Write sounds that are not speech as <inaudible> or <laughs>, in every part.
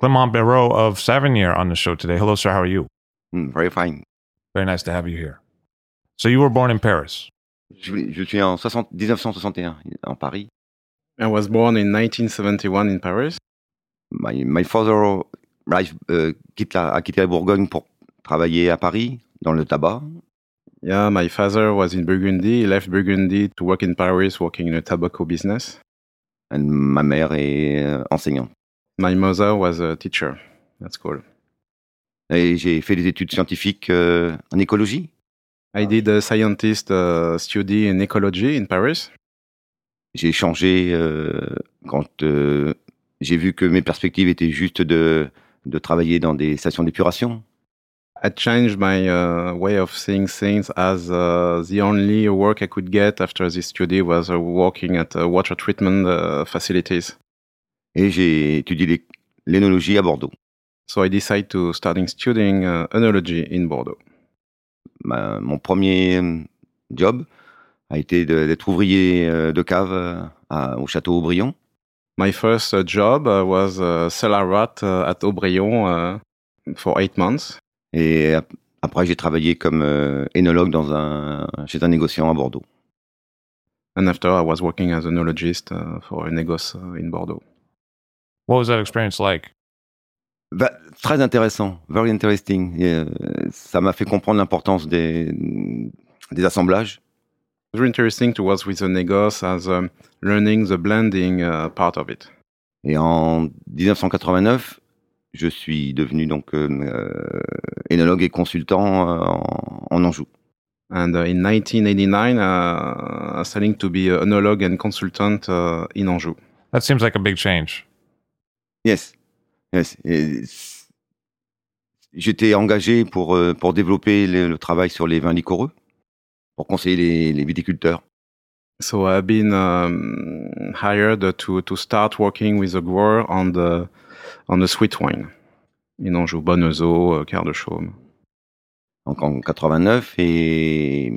Clement Barreau of Savigny on the show today. Hello, sir. How are you? Mm, very fine. Very nice to have you here. So you were born in Paris. Je, je suis en 60 1961 en Paris. I was born in 1971 in Paris. My, my father life, euh, quitte la- a quitté la Bourgogne pour travailler à Paris dans le tabac. Yeah, my father was in Burgundy. He left Burgundy to work in Paris, working in a tobacco business. And ma mère est euh, enseignante. My mother was a teacher. That's cool. Et j'ai fait des études scientifiques euh, en écologie. I did a scientist uh, study in ecology in Paris. J'ai changé euh, quand euh, j'ai vu que mes perspectives étaient juste de, de travailler dans des stations d'épuration. I changed my uh, way of seeing things as uh, the only work I could get after this study was uh, working at uh, water treatment uh, facilities. Et j'ai étudié l'énologie à Bordeaux. So I decided to starting studying uh, in Bordeaux. Ma- mon premier euh, job a été d'être ouvrier euh, de cave euh, à- au château Aubryon. My first uh, job uh, was uh, cellar rat at Aubryon uh, for eight months. Et ap- après, j'ai travaillé comme euh, énologue dans un, chez un négociant à Bordeaux. And after, I was working as an enologist uh, for a négoce in Bordeaux. What was that experience like? Bah, très intéressant, very interesting. Et, euh, ça m'a fait comprendre l'importance des, des assemblages. It's very interesting to work with a négoce as um, learning the blending uh, part of it. Et en 1989, je suis devenu donc euh, euh, énologue et consultant euh, en, en Anjou. And uh, in 1989, uh, starting to be an enologue and consultant uh, in Anjou. That seems like a big change. Yes, yes. J'étais engagé pour, euh, pour développer le, le travail sur les vins liquoreux, pour conseiller les, les viticulteurs. So I've been um, hired to, to start working with a grower on the, on the sweet wine in Anjou, Bonnezeau, uh, Quart de Chaume. donc en 89 et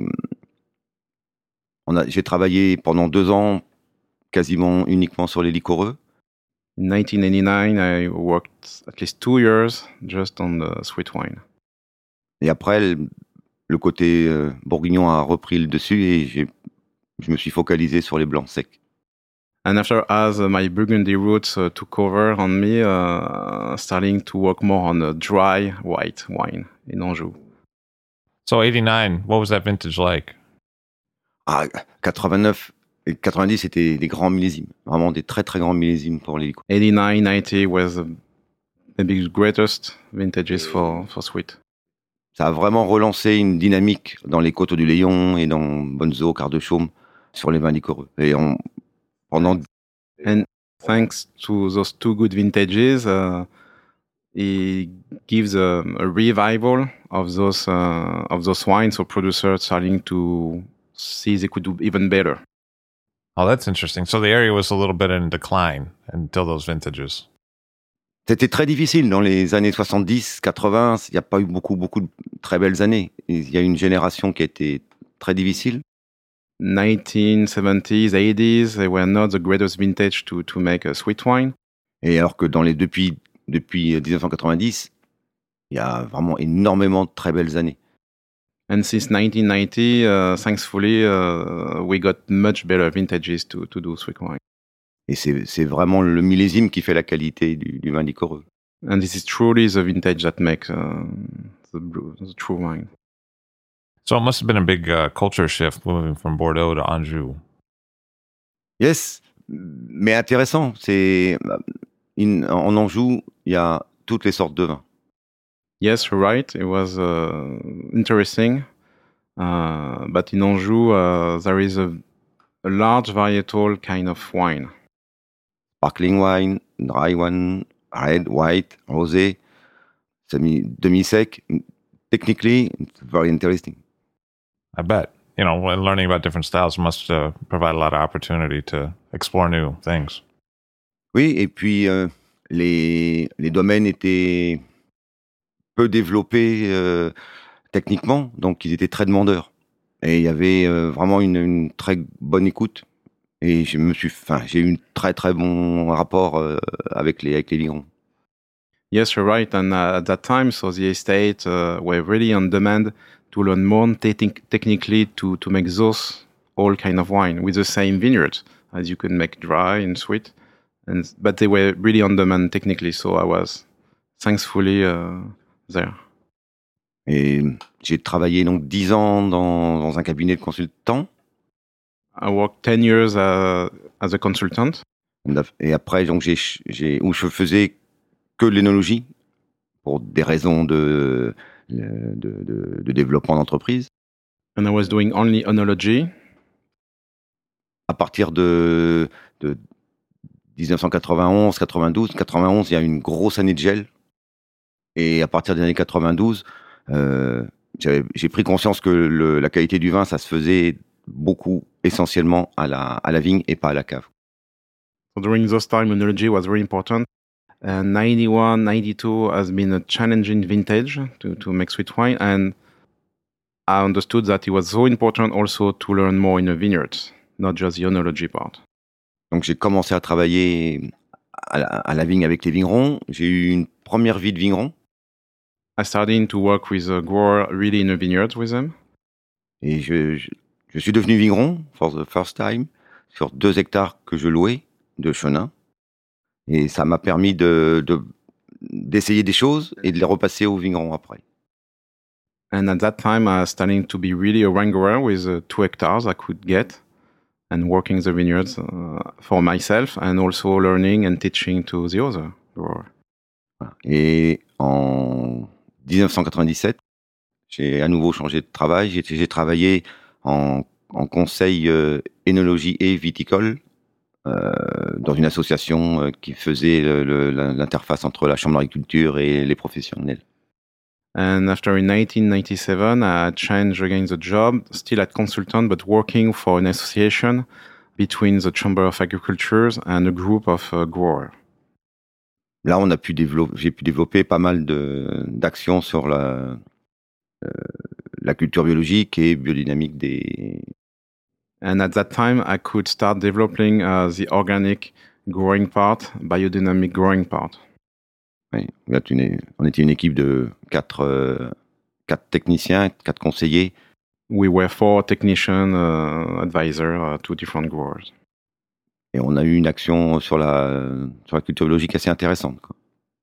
j'ai travaillé pendant deux ans quasiment uniquement sur les liquoreux In 1989, I worked at least two years just on the sweet wine. et après le, le côté euh, bourguignon a repris le dessus et j'ai, je me suis focalisé sur les blancs secs. And after, as uh, my Burgundy roots uh, took over on me, uh, starting to work more on a dry white wine in Anjou. So 89, what was that vintage like? Ah, 89 et 90 c'était des grands millésimes, vraiment des très très grands millésimes pour les liquoreux. 89, 90 was maybe the greatest vintages for, for sweet. Ça a vraiment relancé une dynamique dans les côtes du Léon et dans Bonzo, Quart de Chaume sur les vins liquoreux. Et on, pendant And thanks to those two good vintages, uh, it gives a, a revival of those uh, of those wines. So producers starting to see they could do even better. Oh, that's interesting. So the area was a little bit in decline until those vintages. C'était très difficile dans les années 70, 80. Il n'y a pas eu beaucoup, beaucoup de très belles années. Il y a eu une génération qui a été très difficile. 1970s, 80s, they were not the greatest vintage to, to make a sweet wine. Et alors que dans les depuis depuis 1990, il y a vraiment énormément de très belles années. And since 1990, uh, thankfully, uh, we got much better vintages to, to do sweet wine. Et c'est c'est vraiment le millésime qui fait la qualité du, du vin liquoreux. And this is truly the vintage that makes uh, the, the true wine. So it must have been a big uh, culture shift moving from Bordeaux to Anjou. Yes, mais intéressant. C'est in- en Anjou, il y a toutes les sortes de vins. Yes, you're right. It was uh, interesting. Uh, but in Anjou, uh, there is a, a large varietal kind of wine. Sparkling wine, dry wine, red, white, rosé, semi demi-sec. Technically, it's very interesting. I bet. You know, when learning about different styles must uh, provide a lot of opportunity to explore new things. Oui, et puis euh, les, les domaines étaient peu développés euh, techniquement, donc ils étaient très demandeurs. Et il y avait euh, vraiment une, très bonne écoute. Et je me suis, enfin, j'ai eu un très très bon rapport euh, avec les avec les vignerons. Yes, you're right. And uh, at that time, so the estate uh, were really on demand to learn more technic- technically to, to make those all kind of wine with the same vineyards as you can make dry and sweet. And but they were really on demand technically, so I was thankfully uh. Et j'ai travaillé donc dix ans dans, dans un cabinet de consultant. I worked 10 years uh, as a consultant. Et après, donc j'ai, j'ai, où je faisais que l'énologie pour des raisons de, de, de, de développement d'entreprise. And I was doing only oenology. À partir de, de 1991, 92, 91, il y a une grosse année de gel. Et à partir des années 92, euh, j'ai pris conscience que le- la qualité du vin, ça se faisait beaucoup, essentiellement à la, à la vigne et pas à la cave. So during those time, oenology was very important. Uh, 91, 92 has been a challenging vintage to, to make sweet wine. And I understood that it was so important also to learn more in the vineyards, not just the oenology part. Donc j'ai commencé à travailler à la, à la vigne avec les vignerons. J'ai eu une première vie de vigneron I started to work with a grower really in the vineyards with them. et je, je, je suis devenu vigneron for the first time sur deux hectares que je louais de chenin. Et ça m'a permis de, de- d'essayer des choses et de les repasser aux vignerons après. And at that time, I was starting to be really a grower with uh, two hectares I could get and working the vineyards uh, for myself and also learning and teaching to the other grower. Et en 1997, j'ai à nouveau changé de travail. J'ai, travaillé en, en conseil euh, énologie et viticole euh, dans une association euh, qui faisait l'interface entre la chambre d'agriculture et les professionnels. And after in 1997, I changed again the job, still at consultant, but working for an association between the Chamber of Agriculture and a group of uh, growers. Là, on a pu développer, j'ai pu développer pas mal d'actions sur la, euh, la culture biologique et biodynamique des, And at that time, I could start developing uh, the organic growing part, biodynamic growing part. Oui, on une- on était une équipe de quatre, euh, quatre techniciens, quatre conseillers. We were four technician uh, advisor uh, to different growers. Et on a eu une action sur la, sur la culture biologique assez intéressante. quoi.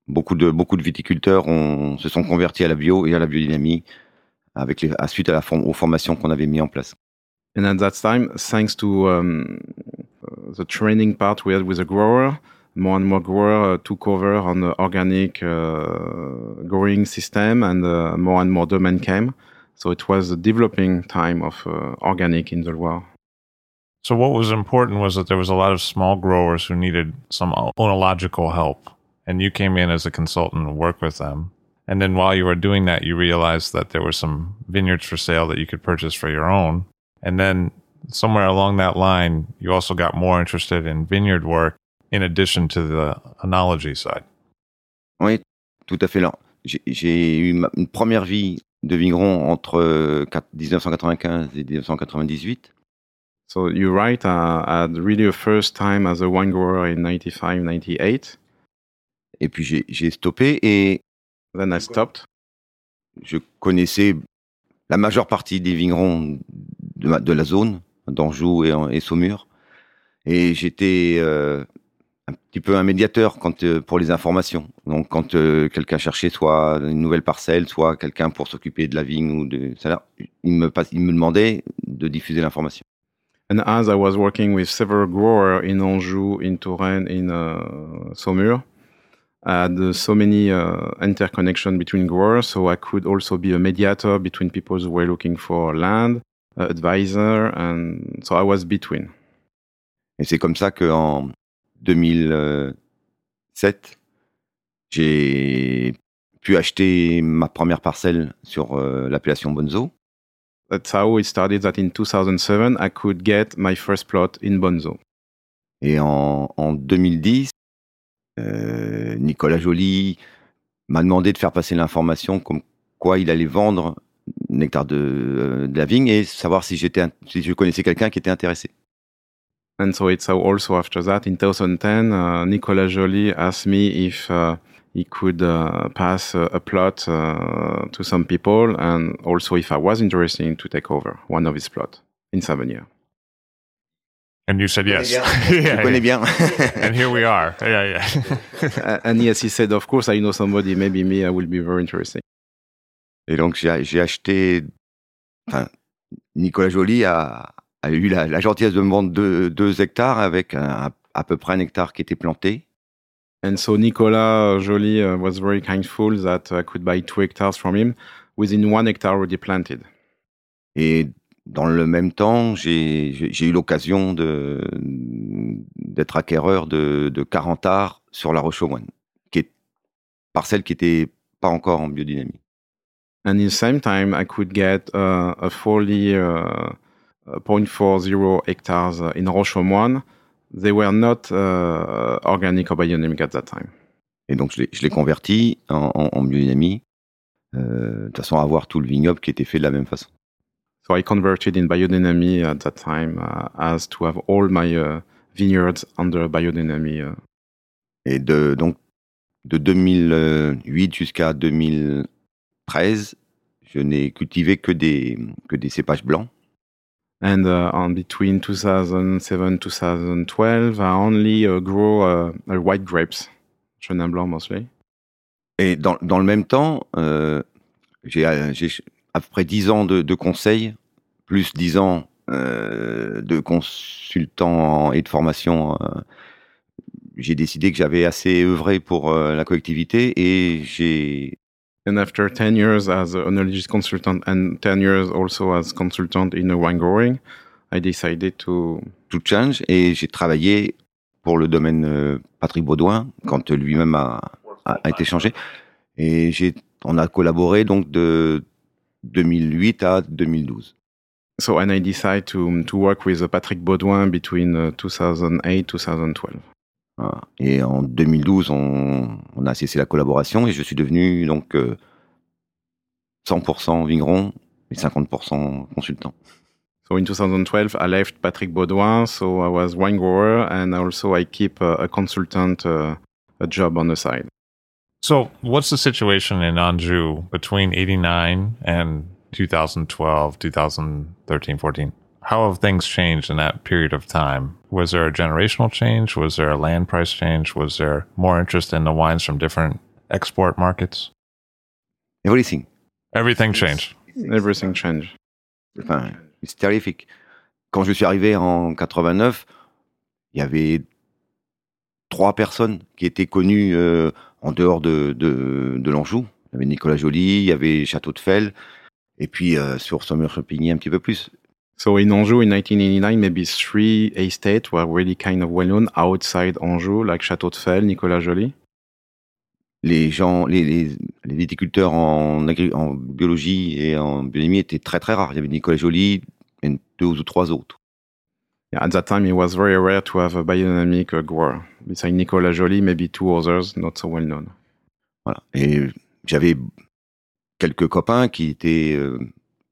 Beaucoup de, beaucoup de viticulteurs ont, se sont convertis à la bio et à la biodynamie avec les, à suite à la form- aux formations qu'on avait mis en place. And at that time, thanks to um, the training part we had with the grower, more and more grower uh, took over on the organic uh, growing system, and uh, more and more demand came. So it was a developing time of uh, organic in the Loire. So what was important was that there was a lot of small growers who needed some oenological help, and you came in as a consultant and worked with them. And then while you were doing that, you realized that there were some vineyards for sale that you could purchase for your own. And then somewhere along that line, you also got more interested in vineyard work in addition to the oenology side. Oui, tout à fait. J'ai- eu une première vie de vigneron entre euh, 1995 et 1998. So you're right. Uh, I had really a first time as a wine grower in 95, 98. Et puis j'ai stoppé et Then I stopped. je connaissais la majeure partie des vignerons de, la zone, d'Anjou et, et Saumur. Et j'étais euh, un petit peu un médiateur quand, euh, pour les informations. Donc quand euh, quelqu'un cherchait soit une nouvelle parcelle, soit quelqu'un pour s'occuper de la vigne ou de ça, il me, passe- il me demandait de diffuser l'information. And as I was working with several growers in Anjou, in Touraine, in uh, Saumur, I had uh, so many uh, interconnection between growers, so I could also be a mediator between people who were looking for land, uh, advisor, and so I was between. Et c'est comme ça qu'en 2007, j'ai pu acheter ma première parcelle sur euh, l'appellation Bonzo. That's how it started. That in 2007 I could get my first plot in Bonzo. Et en, en 2010, euh, Nicolas Joly m'a demandé de faire passer l'information comme quoi il allait vendre un hectare de, euh, de la vigne et savoir si, j'étais, si je connaissais quelqu'un qui était intéressé. And so it's also after that, in 2010, uh, Nicolas Joly asked me if uh, he could uh, pass a, a plot uh, to some people, and also if I was interested to take over one of his plot in Savagnin. And you said yes. <laughs> Yeah, yeah. <laughs> And here we are. Yeah, yeah. <laughs> Uh, and yes, he said, of course, I know somebody, maybe me, I will be very interesting. Et donc j'ai, j'ai acheté. Enfin, Nicolas Joly a, a eu la, la gentillesse de me vendre deux, deux hectares avec un- à peu près un hectare qui était planté. And so Nicolas Joly uh, was very kindful that I could buy two hectares from him within one hectare already planted. Et dans le même temps, j'ai eu l'occasion de d'être acquéreur de, de 40 arts sur la Roche-aux-Moines, qui est parcelle qui était pas encore en biodynamie. And in the same time, I could get uh, a 40, uh, uh, 0.40 hectares uh, in Roche-aux-Moines. They were not uh, organic or biodynamic at that time. Et donc je l'ai converti en, en- en biodynamie, euh, de façon à avoir tout le vignoble qui était fait de la même façon. So I converted in biodynamy at that time uh, as to have all my uh, vineyards under biodynamy. Uh. Et de donc de 2008 jusqu'à 2013, je n'ai cultivé que des que des cépages blancs. And uh, on between 2007 2012, I only uh, grow uh, uh, white grapes, Chenin Blanc mostly. Et dans, dans le même temps, euh, j'ai euh, j'ai à peu près 10 ans de, de conseils, plus 10 ans euh, de consultant et de formation. euh, j'ai décidé que j'avais assez œuvré pour euh, la collectivité et j'ai And after 10 years as an consultant and 10 years also as consultant in a wine growing, I decided to tout change et j'ai travaillé pour le domaine euh, Patrick Baudouin quand lui-même a, a, a été changé. Et j'ai, on a collaboré donc de 2008 à 2012. so and I decided to to work with uh, Patrick Baudouin between uh, 2008 2012. Voilà. Et en 2012, on, on a cessé la collaboration et je suis devenu donc euh, 100% vigneron et 50% consultant. So in 2012, I left Patrick Baudouin, so I was wine grower, and also I keep uh, a consultant uh, a job on the side. So, what's the situation in Anjou between 89 and 2012, 2013, 14? How have things changed in that period of time? Was there a generational change? Was there a land price change? Was there more interest in the wines from different export markets? Everything. Everything changed. Everything changed. Enfin, c'est terrifique. Quand je suis arrivé en 89, il y avait trois personnes qui étaient connues euh, en dehors de, de, de l'Anjou. Il y avait Nicolas Joly, il y avait Château de Fell, et puis euh, sur Saumur-Champigny un petit peu plus. So in Anjou in 1989, maybe three estates were really kind of well known outside Anjou, like Château de Fell, Nicolas Joly. Les gens, les, les, les viticulteurs en, biologie et en biodynamie étaient très très rares. Il y avait Nicolas Joly et deux ou trois autres. Yeah, at that time, it was very rare to have a biodynamic grower. Besides Nicolas Joly, maybe two others not so well known. Voilà. Et j'avais quelques copains qui étaient euh,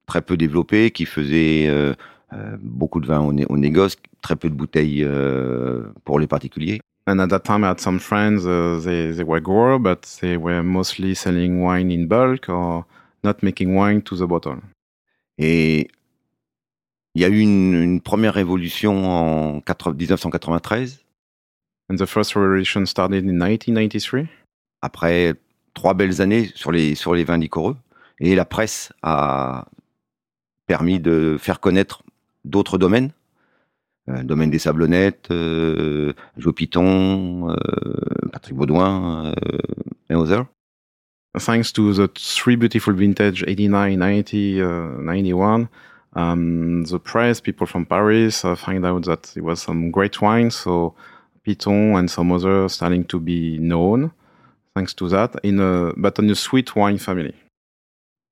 très peu développés, qui faisaient euh, euh, beaucoup de vin au, né- au négoce, très peu de bouteilles euh, pour les particuliers. And at that time, I had some friends. Uh, they they were growers, but they were mostly selling wine in bulk or not making wine to the bottle. Et il y a eu une, une première révolution en 80 1993, And the first revolution started in 1993. après trois belles années sur les, sur les vins liquoreux. Et la presse a permis de faire connaître d'autres domaines. Euh, domaine des sablonnettes, euh, Joe Piton, euh, Patrick Baudouin euh, et others. Thanks to the three beautiful vintage 89, 90, uh, 91, um, the press, people from Paris uh, find out that it was some great wine. So Piton and some others starting to be known thanks to that, in a, but on a sweet wine family.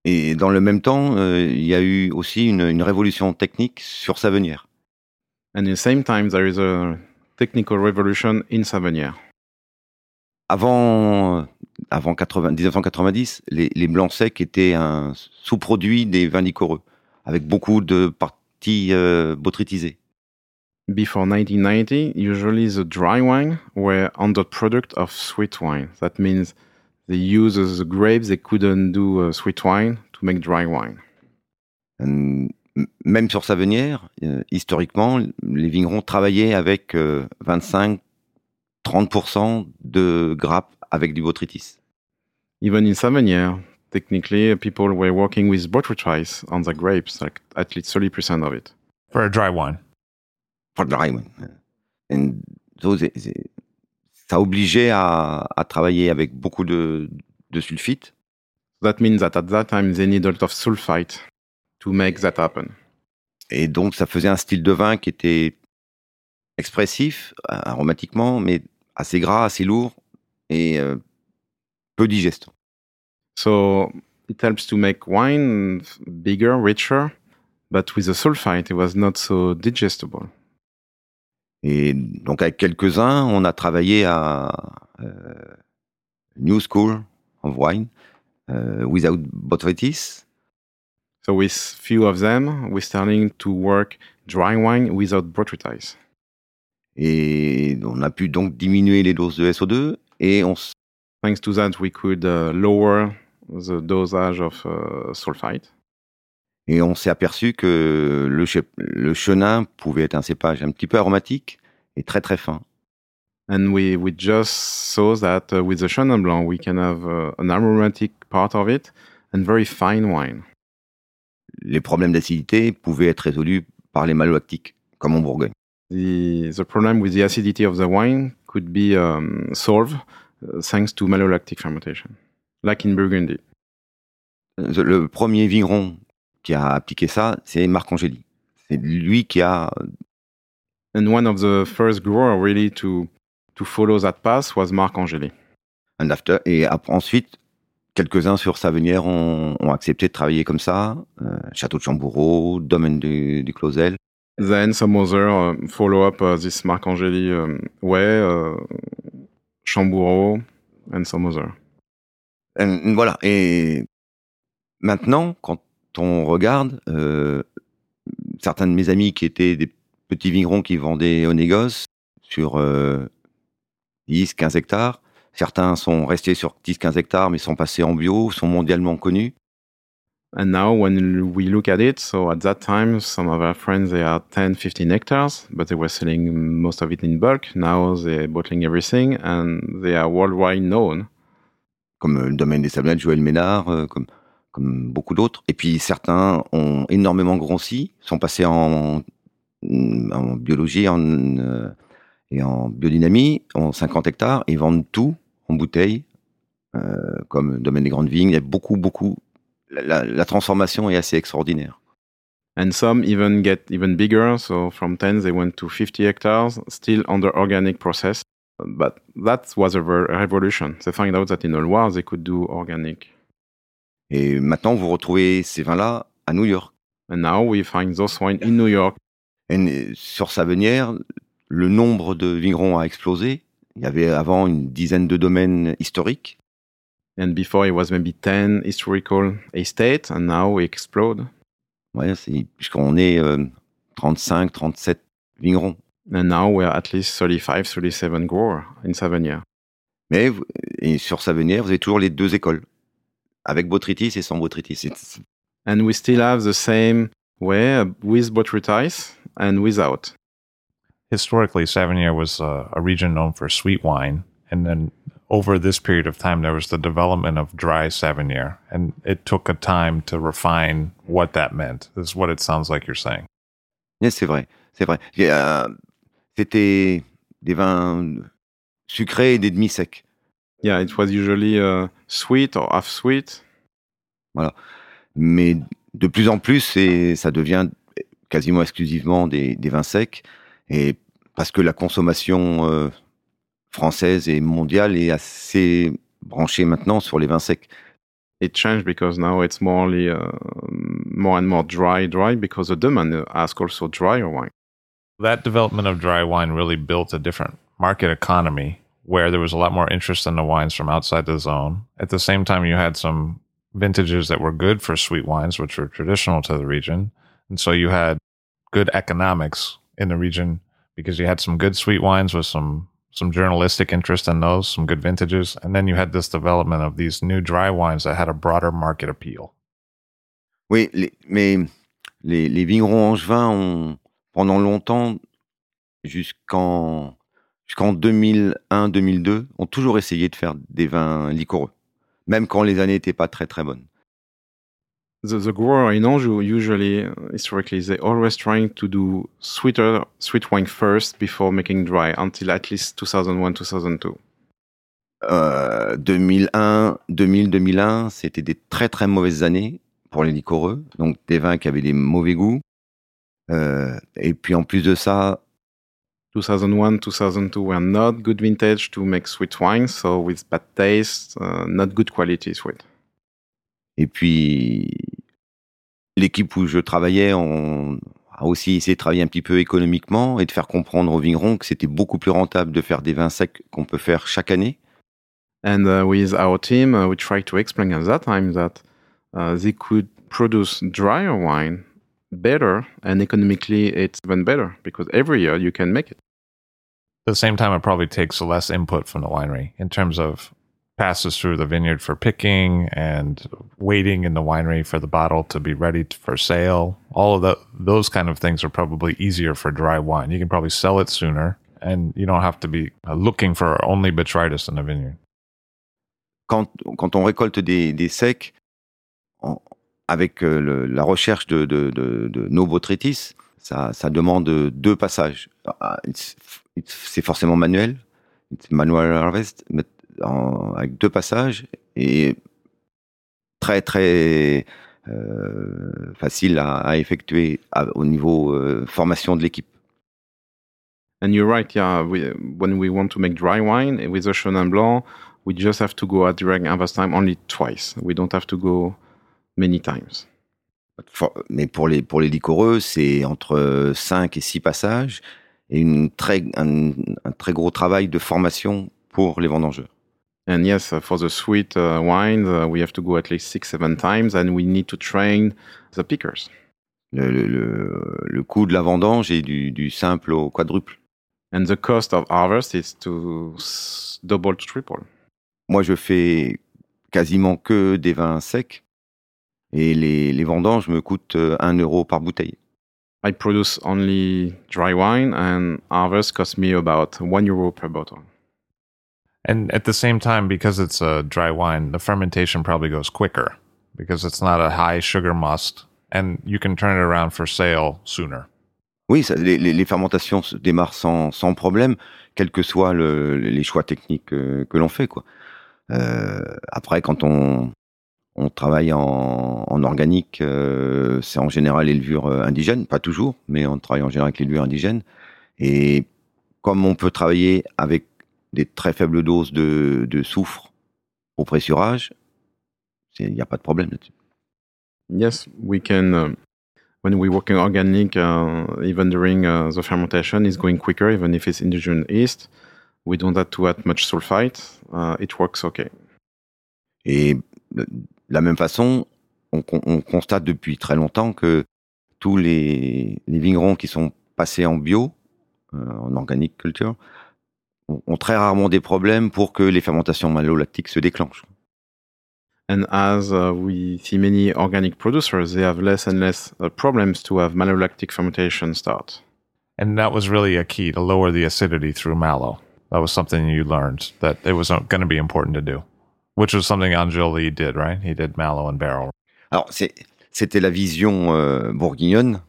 Et dans le même temps, euh, il y a eu aussi une, une révolution technique sur Savenière. And at the same time, there is a technical revolution in Savonier. Avant, avant 80 1990, les, les blancs secs étaient un sous-produit des vins liquoreux, avec beaucoup de parties euh, botrytisées. Before 1990, usually the dry wine were underproduct of sweet wine. That means they use the grapes they couldn't do uh, sweet wine to make dry wine. M- même sur Savenière, euh, historiquement, les vignerons travaillaient avec euh, 25-30% de grappes avec du botrytis. Even in Savonier, technically, people were working with botrytis on the grapes, like at least 30% of it. For a dry wine. For dry wine. And so they- they- ça obligeait à, à travailler avec beaucoup de, de sulfite. That means that at that time, they need a lot of sulfite to make that happen. Et donc, ça faisait un style de vin qui était expressif, euh, aromatiquement, mais assez gras, assez lourd et euh, peu digeste. So it helps to make wine bigger, richer, but with the sulfite, it was not so digestible. Et donc, avec quelques-uns, on a travaillé à euh, New School of Wine, euh, Without Botrytis. So with few of them, we're starting to work dry wine without botrytis. Et on a pu donc diminuer les doses de SO2 et on, Thanks to that, we could uh, lower the dosage of uh, sulfite. Et on s'est aperçu que le, le chenin pouvait être un cépage un petit peu aromatique et très très fin. And we, we just saw that uh, with the Chenin Blanc, we can have uh, an aromatic part of it and very fine wine. Les problèmes d'acidité pouvaient être résolus par les malolactiques, comme en Bourgogne. The, the problem with the acidity of the wine could be um, solved uh, thanks to malolactic fermentation, like in Burgundy. Le premier vigneron qui a appliqué ça, c'est Marc Angéli. C'est lui qui a And one of the first growers really to, to follow that path was Marc Angeli. un after. Et ensuite, quelques-uns sur Savenière ont, ont accepté de travailler comme ça. Euh, Château de Chamboureau, Domaine du, du Clausel. Then some other uh, follow up uh, this Marc Angeli um, way, uh, Chamboureau, and some other. Euh, voilà. Et maintenant, quand on regarde, euh, certains de mes amis qui étaient des petits vignerons qui vendaient au négoce sur euh, 10, 15 hectares, certains sont restés sur 10, 15 hectares mais sont passés en bio, sont mondialement connus. And now when we look at it, so at that time, some of our friends, they had 10, 15 hectares, but they were selling most of it in bulk. Now they're bottling everything and they are worldwide known. comme euh, le domaine des sablettes, Joël Ménard, euh, comme, comme beaucoup d'autres. Et puis certains ont énormément grossi, sont passés en, biologie en, euh, et en biodynamie, en 50 hectares, et vendent tout en bouteille, euh, comme le domaine des grandes vignes. Il y a beaucoup, beaucoup. La, la- transformation est assez extraordinaire. And some even get even bigger. So from 10, they went to 50 hectares, still under organic process. But that was a revolution. They find out that in Loire, they could do organic. Et maintenant, vous retrouvez ces vins-là à New York. And now we find those wine in New York. Et sur Savenière, le nombre de vignerons a explosé. Il y avait avant une dizaine de domaines historiques. And before it was maybe 10 historical estates, and now we explode. Ouais, c'est- puisqu'on est euh, 35, 37 vignerons. And now we are at least 35, 37 growers in Savonier. Mais et sur Savenière, vous avez toujours les deux écoles, avec botrytis et sans botrytis. C'est- And we still have the same way uh, with botrytis and without. Historically, Savigny was uh, a region known for sweet wine. And then over this period of time, there was the development of dry Savigny. And it took a time to refine what that meant, This is what it sounds like you're saying. Yes, c'est vrai, c'est vrai. Il y a- C'était des vins sucrés et des demi-secs. Yeah, it was usually uh, sweet or half sweet. Mais de plus en plus, ça devient quasiment exclusivement des, des vins secs. Et parce que la consommation euh, française et mondiale est assez branchée maintenant sur les vins secs. It changed because now it's more, uh, more and more dry, dry because the demand asks also drier wine. That development of dry wine really built a different market economy where there was a lot more interest in the wines from outside the zone. At the same time, you had some vintages that were good for sweet wines, which were traditional to the region. And so you had good economics in the region because you had some good sweet wines with some some journalistic interest in those, some good vintages, and then you had this development of these new dry wines that had a broader market appeal. Oui, mais les, les vignerons angevins ont, pendant longtemps, jusqu'en jusqu'en 2001-2002, ont toujours essayé de faire des vins liquoreux, même quand les années n'étaient pas très très bonnes. The, the grower in Anjou usually, uh, historically, they always trying to do sweeter, sweet wine first before making dry until at least 2001, 2002. Euh, 2001, 2000, 2001, c'était des très très mauvaises années pour les liquoreux, donc des vins qui avaient des mauvais goûts. Euh, et puis en plus de ça, 2001, 2002 were not good vintage to make sweet wine, so with bad taste, uh, not good quality sweet. Et puis, l'équipe où je travaillais on a aussi essayé de travailler un petit peu économiquement et de faire comprendre aux vignerons que c'était beaucoup plus rentable de faire des vins secs qu'on peut faire chaque année. And uh, with our team, uh, we tried to explain at that time that uh, they could produce drier wine better and economically it's even better because every year you can make it. At the same time, it probably takes less input from the winery in terms of passes through the vineyard for picking and waiting in the winery for the bottle to be ready for sale. All of the, those kind of things are probably easier for dry wine. You can probably sell it sooner and you don't have to be uh, looking for only botrytis in the vineyard. Quand, quand on récolte des, des secs, en- avec euh, le- la recherche de, de, de, de nos botrytis, ça, ça demande deux passages. C'est forcément manuel, it's manual harvest, mais en- avec deux passages et très très euh, facile à, à effectuer à- au niveau euh, formation de l'équipe. And you're right, yeah. We, when we want to make dry wine with the Chenin Blanc, we just have to go at direct harvest time only twice. We don't have to go many times. For- Mais pour les, pour les liquoreux, c'est entre 5 et 6 passages et une très, un, un très gros travail de formation pour les vendangeurs. And yes, uh, for the sweet uh, wines, uh, we have to go at least six, seven times, and we need to train the pickers. Le, le, le- coût de la vendange est du, du simple au quadruple. And the cost of harvest is to double to triple. Moi, je fais quasiment que des vins secs et les, les vendanges me coûtent 1 euro par bouteille. I produce only dry wine, and harvest costs me about one euro per bottle. And at the same time, because it's a dry wine, the fermentation probably goes quicker because it's not a high sugar must and you can turn it around for sale sooner. Oui, ça- les, les- les fermentations se démarrent sans, sans problème, quels que soient le- les choix techniques euh, que l'on fait. Quoi. Euh, après, quand on, on travaille en, en organique, euh, c'est en général les levures euh, indigènes, pas toujours, mais on travaille en général avec les levures indigènes. Et comme on peut travailler avec des très faibles doses de, de soufre au pressurage, il n'y a pas de problème là-dessus. Yes, we can. Um, when we work in organic, uh, even during uh, the fermentation, it's going quicker, even if it's indigenous yeast. We don't have to add much sulfite. Uh, it works okay. Et de la même façon, on, on constate depuis très longtemps que tous les, les vignerons qui sont passés en bio, euh, en organic culture, ont, ont très rarement des problèmes pour que les fermentations malolactiques se déclenchent. And as uh, we see many organic producers, they have less and less uh, problems to have malolactic fermentation start. And that was really a key to lower the acidity through mallow. That was something you learned that it was going to be important to do, which was something Angeli did, right? He did mallow and barrel. Alors, c'est- c'était la vision euh, bourguignonne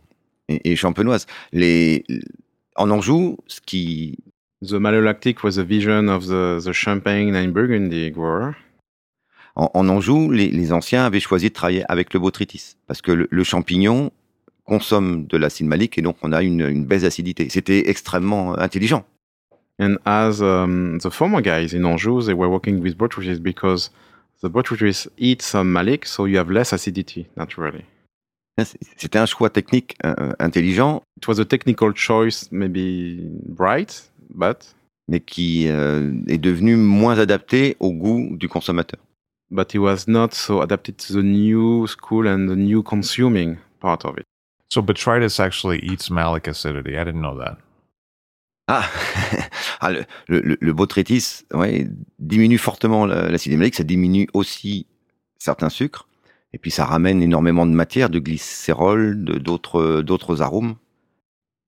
et, et champenoise. Les, en Anjou, ce qui, The malolactic was a vision of the, the Champagne and Burgundy grower. en, en Anjou, les, les anciens avaient choisi de travailler avec le botrytis parce que le, le champignon consomme de l'acide malique et donc on a une, une baisse d'acidité. C'était extrêmement intelligent. And as um, the former guys in Anjou, they were working with botrytis because the botrytis eats some malic, so you have less acidity naturally. C'était un choix technique euh, intelligent, It was a technical choice, maybe bright, but mais qui euh, est devenu moins adapté au goût du consommateur. but it was not so adapted to the new school and the new consuming part of it. So botrytis actually eats malic acidity. I didn't know that. Ah, <laughs> Ah, le, le, le- botrytis ouais, diminue fortement la- l'acide malique, ça diminue aussi certains sucres, et puis ça ramène énormément de matière, de glycérol, d'autres d'autres arômes.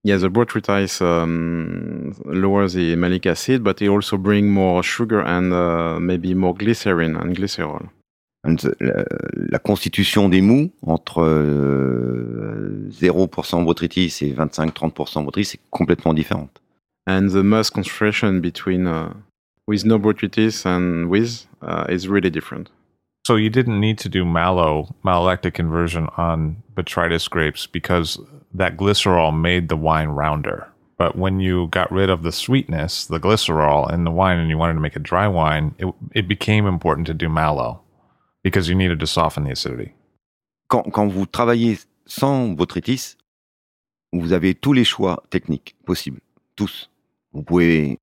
Yeah, the botrytis um, lowers the malic acid, but it also bring more sugar and uh, maybe more glycerin and glycerol. And La, la constitution des mous entre euh, 0% botrytis et 25-30% botrytis c'est complètement différente. And the mass concentration between uh, with no botrytis and with uh, is really different. So you didn't need to do mallow, malolactic conversion on botrytis grapes because that glycerol made the wine rounder. But when you got rid of the sweetness, the glycerol in the wine, and you wanted to make a dry wine, it, it became important to do mallow because you needed to soften the acidity. Quand, quand vous travaillez sans botrytis, vous avez tous les choix techniques possibles, tous. Vous pouvez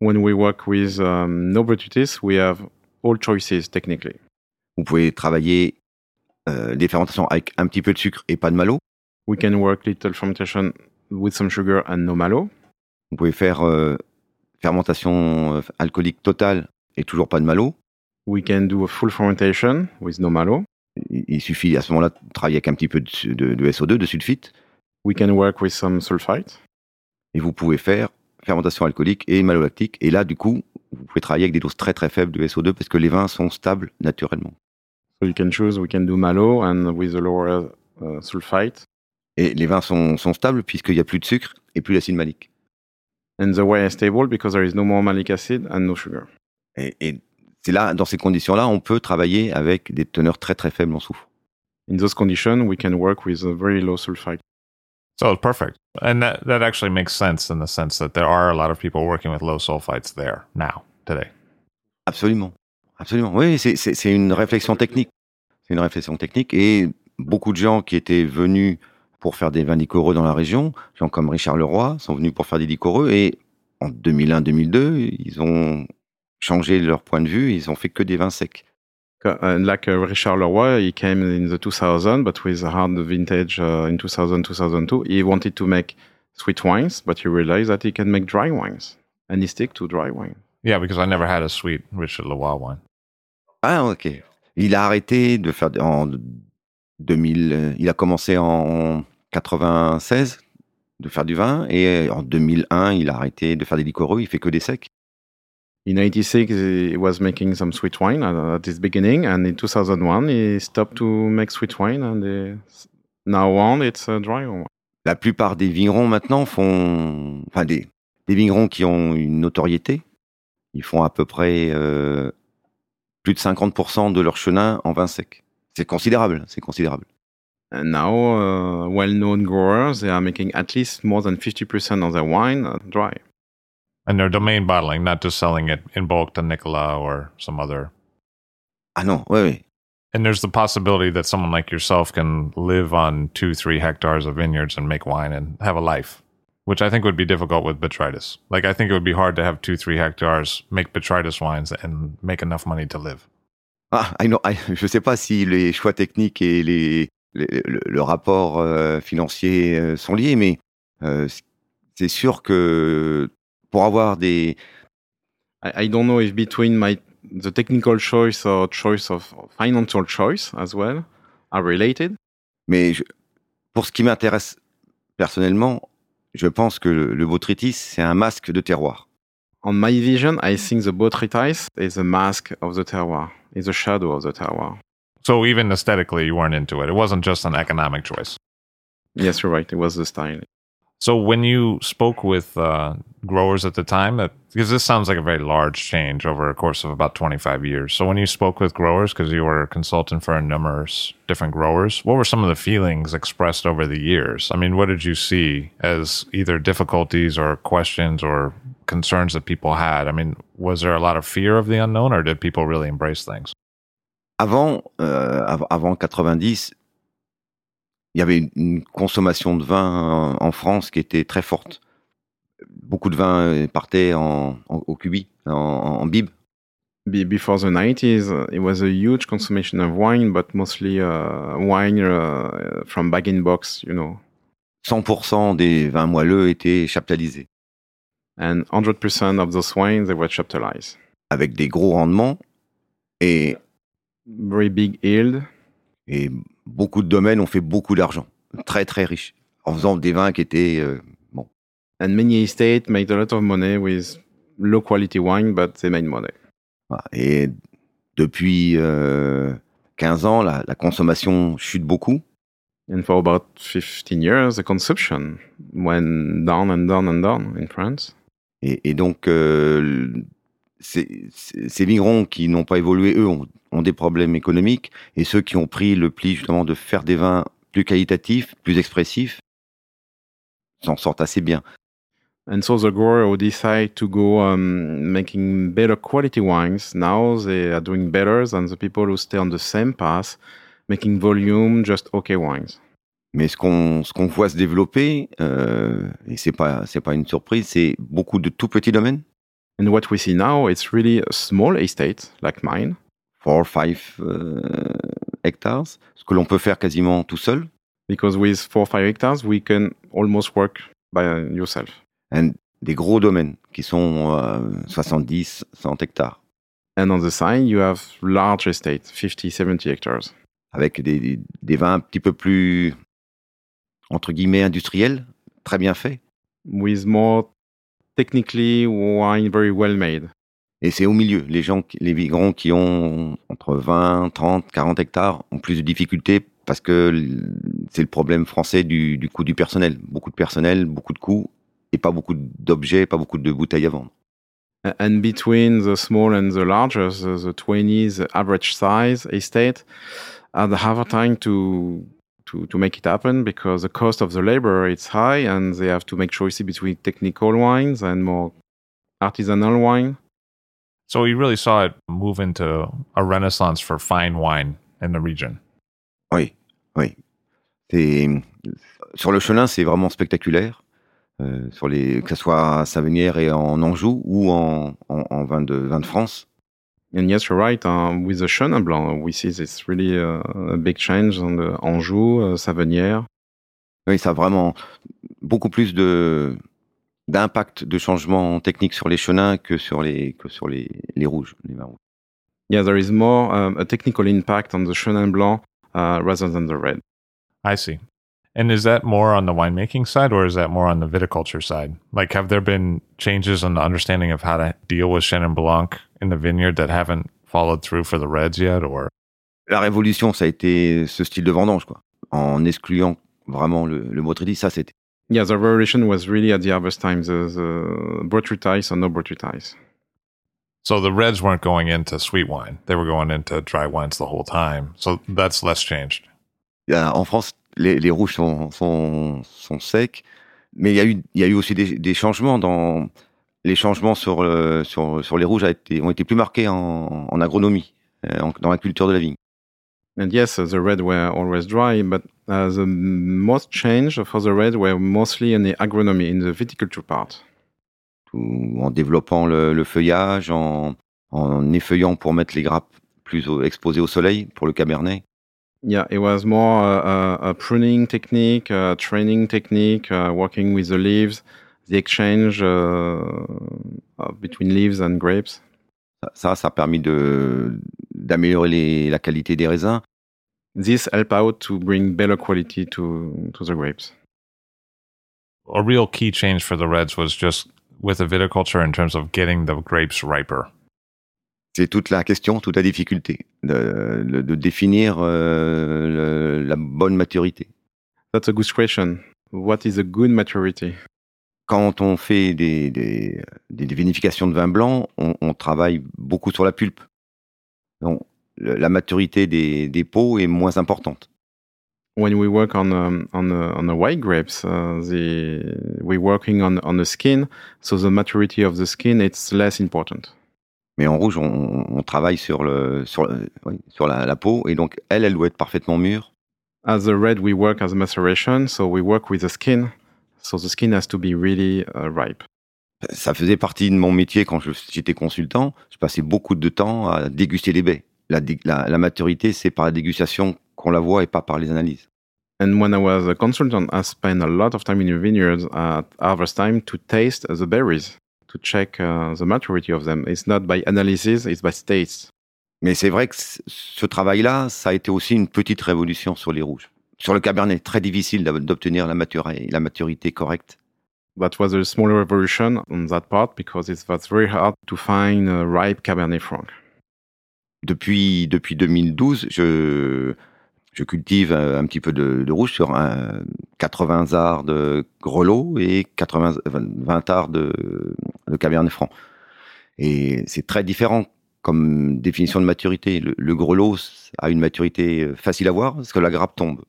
When we work with um, no botrytis, we have all choices technically. Vous pouvez travailler euh, des fermentations avec un petit peu de sucre et pas de malo. We can work little fermentation with some sugar and no malo. Vous pouvez faire euh, fermentation euh, alcoolique totale et toujours pas de malo. We can do a full fermentation with no malo. Il, suffit à ce moment-là de travailler avec un petit peu de, de- de SO2, de sulfite. We can work with some sulfite. Et vous pouvez faire fermentation alcoolique et malolactique. Et là, du coup, vous pouvez travailler avec des doses très très faibles de SO2 parce que les vins sont stables naturellement. So you can choose. We can do malo and with a lower uh, sulfite. Et les vins sont, sont stables puisqu'il n'y a plus de sucre et plus d'acide malique. And the wine is stable because there is no more malic acid and no sugar. Et, et c'est là, dans ces conditions-là, on peut travailler avec des teneurs très très faibles en soufre. In those conditions, we can work with a very low sulfite. So perfect. And that, that actually makes sense in the sense that there are a lot of people working with low sulfites there now, today. Absolument. Absolument. Oui, c'est une réflexion technique. C'est une réflexion technique et beaucoup de gens qui étaient venus pour faire des vins liquoreux dans la région, gens comme Richard Leroy, sont venus pour faire des liquoreux et en 2001-2002, ils ont changé leur point de vue, ils ont fait que des vins secs. Uh, And like uh, Richard Leroy, he came in the 2000, but with a hard vintage uh, in 2000, 2002. He wanted to make sweet wines, but he realized that he can make dry wines, and he stick to dry wine. Yeah, because I never had a sweet Richard Leroy wine. Ah, ok. Il a arrêté de faire en 2000, euh, il a commencé en 96 de faire du vin et en 2001, il a arrêté de faire des liquoreux, il fait que des secs. In 86, he was making some sweet wine at, his beginning, and in 2001, he stopped to make sweet wine, and uh, now on, it's uh, dry wine. la plupart des vignerons maintenant font, enfin des, des vignerons qui ont une notoriété, ils font à peu près euh, plus de 50% de leur chenin en vin sec. C'est considérable, c'est considérable. And now, uh, well-known growers, they are making at least more than 50% of their wine dry. And they're domain bottling, not just selling it in bulk to Nicola or some other. Ah non, ouais, ouais. And there's the possibility that someone like yourself can live on two, three hectares of vineyards and make wine and have a life, which I think would be difficult with botrytis. Like, I think it would be hard to have two, three hectares, make botrytis wines, and make enough money to live. Ah, I know, I- je sais pas si les choix techniques et les, le, le- le rapport euh, financier euh, sont liés, mais euh, c'est sûr que pour avoir des, I, I don't know if between my the technical choice or choice of of financial choice as well are related. mais je- pour ce qui m'intéresse personnellement, je pense que le, le botrytis c'est un masque de terroir. On my vision, I think the botrytis is a mask of the terroir, is a shadow of the terroir. So even aesthetically, you weren't into it. It wasn't just an economic choice. Yes, you're right. It was the style. So when you spoke with uh, growers at the time, that because this sounds like a very large change over a course of about 25 years. So when you spoke with growers, because you were a consultant for numerous different growers, what were some of the feelings expressed over the years? I mean, what did you see as either difficulties or questions or concerns that people had? I mean, was there a lot of fear of the unknown, or did people really embrace things? Avant, euh, av- avant 90, il y avait une, une consommation de vin en, en France qui était très forte. Beaucoup de vin euh, partait en, en- au cubi, en, en bib. Be- before the 90s, uh, it was a huge consumption of wine, but mostly uh, wine uh, from bag in box, you know. 100% des vins moelleux étaient chaptalisés, And 100% of those wines, they were chaptalized. avec des gros rendements et, Very big yield. et beaucoup de domaines ont fait beaucoup d'argent, très très riches, en faisant des vins qui étaient euh, bon. And many estates made a lot of money with low quality wine, but they made money. Et depuis euh, 15 ans, la, la consommation chute beaucoup. And for about 15 years, the consumption went down and down and down in France. Et, et donc, euh, ces, ces- migrants qui n'ont pas évolué, eux, ont, ont des problèmes économiques. Et ceux qui ont pris le pli, justement, de faire des vins plus qualitatifs, plus expressifs, s'en sortent assez bien. And so the grower decide to go um, making better quality wines, now they are doing better than the people who stay on the same path, making volume, just okay wines. Mais ce qu'on ce qu'on voit se développer, euh, et c'est pas c'est pas une surprise, c'est beaucoup de tout petits domaines, And what we see now, it's really a small estate like mine, 4 or 5 euh, hectares, ce que l'on peut faire quasiment tout seul. because with four or five hectares, we can almost work by yourself. and des gros domaines qui sont euh, 70, 100 hectares, And on the side, you have large estate, 50, 70 hectares. avec des, des vins un petit peu plus, entre guillemets, industriels, très bien faits. with more technically wine very well made. Et c'est au milieu. Les gens, les migrants qui ont entre 20, 30, 40 hectares ont plus de difficultés parce que c'est le problème français du, du coût du personnel. Beaucoup de personnel, beaucoup de coûts et pas beaucoup d'objets, pas beaucoup de bouteilles à vendre. And between the small and the larger, the, the 20s the average size estate, uh, they have a time to, to, to make it happen because the cost of the labor is high and they have to make choices between technical wines and more artisanal wine. So you really saw it move into a renaissance for fine wine in the region. Oui, oui. C'est sur le Chenin, c'est vraiment spectaculaire. Euh, sur les, que ce soit à Savenière et en Anjou ou en, en, en vin, de, vin de France. And yes, you're right. Uh, with the Chenin Blanc, we see this really uh, a big change on the Anjou, uh, Savenière. Oui, ça a vraiment beaucoup plus de d'impact de changement technique sur les chenins que sur les que sur les, les rouges, les vins rouges. Yeah, there is more um, a technical impact on the Chenin Blanc uh, rather than the red. I see. And is that more on the winemaking side or is that more on the viticulture side? Like, have there been changes in the understanding of how to deal with Chenin Blanc in the vineyard that haven't followed through for the reds yet? Or La révolution, ça a été ce style de vendange, quoi, en excluant vraiment le, le Botrytis, ça c'était. Yeah, the revolution was really at the harvest time, the, the botrytis or no botrytis. so the reds weren't going into sweet wine; they were going into dry wines the whole time. So that's less changed. Yeah, y a- En France, les, les rouges sont, sont, sont secs, mais il y a eu, il y a eu aussi des, des changements dans les changements sur, euh, sur, sur les rouges a été, ont été plus marqués en, en agronomie, euh, en- dans la culture de la vigne. And yes, the red were always dry, but uh, the most change for the red were mostly in the agronomy, in the viticulture part. En développant le, le feuillage, en, en effeuillant pour mettre les grappes plus exposées au soleil pour le cabernet. Yeah, it was more uh, a, a pruning technique, a training technique, uh, working with the leaves, the exchange uh, uh, between leaves and grapes. Ça, ça a permis de d'améliorer la qualité des raisins. This helped out to bring better quality to, to the grapes. A real key change for the Reds was just with the viticulture in terms of getting the grapes riper. C'est toute la question, toute la difficulté de, de- de définir euh, le- la bonne maturité. That's a good question. What is a good maturity? Quand on fait des, des, des- vinifications de vin blanc, on, on travaille beaucoup sur la pulpe. Donc, le- la maturité des, des pots est moins importante. When we work on um, on the, on the white grapes, uh, the we're working on on the skin, so the maturity of the skin it's less important. Mais en rouge, on, on travaille sur, le, sur, le- oui, sur la, la peau, et donc elle, elle doit être parfaitement mûre. As a red, we work as a maceration, so we work with the skin, so the skin has to be really uh, ripe. Ça faisait partie de mon métier quand j'étais consultant. Je passais beaucoup de temps à déguster les baies. La, la, la maturité, c'est par la dégustation qu'on la voit et pas par les analyses. And when I was a consultant, I spent a lot of time in the vineyards at harvest time to taste the berries, to check uh, the maturity of them. It's not by analysis, it's by taste. Mais c'est vrai que ce travail-là, ça a été aussi une petite révolution sur les rouges. Sur le cabernet, très difficile d'obtenir la, matura- la maturité correcte. That was a small revolution on that part because it was very hard to find a ripe Cabernet Franc. Depuis, depuis 2012, je, je cultive un, un petit peu de, rouge sur un 80 arts de grelot et 80, 20 arts de, cabernet franc. Et c'est très différent comme définition de maturité. Le, grelot a une maturité facile à voir parce que la grappe tombe.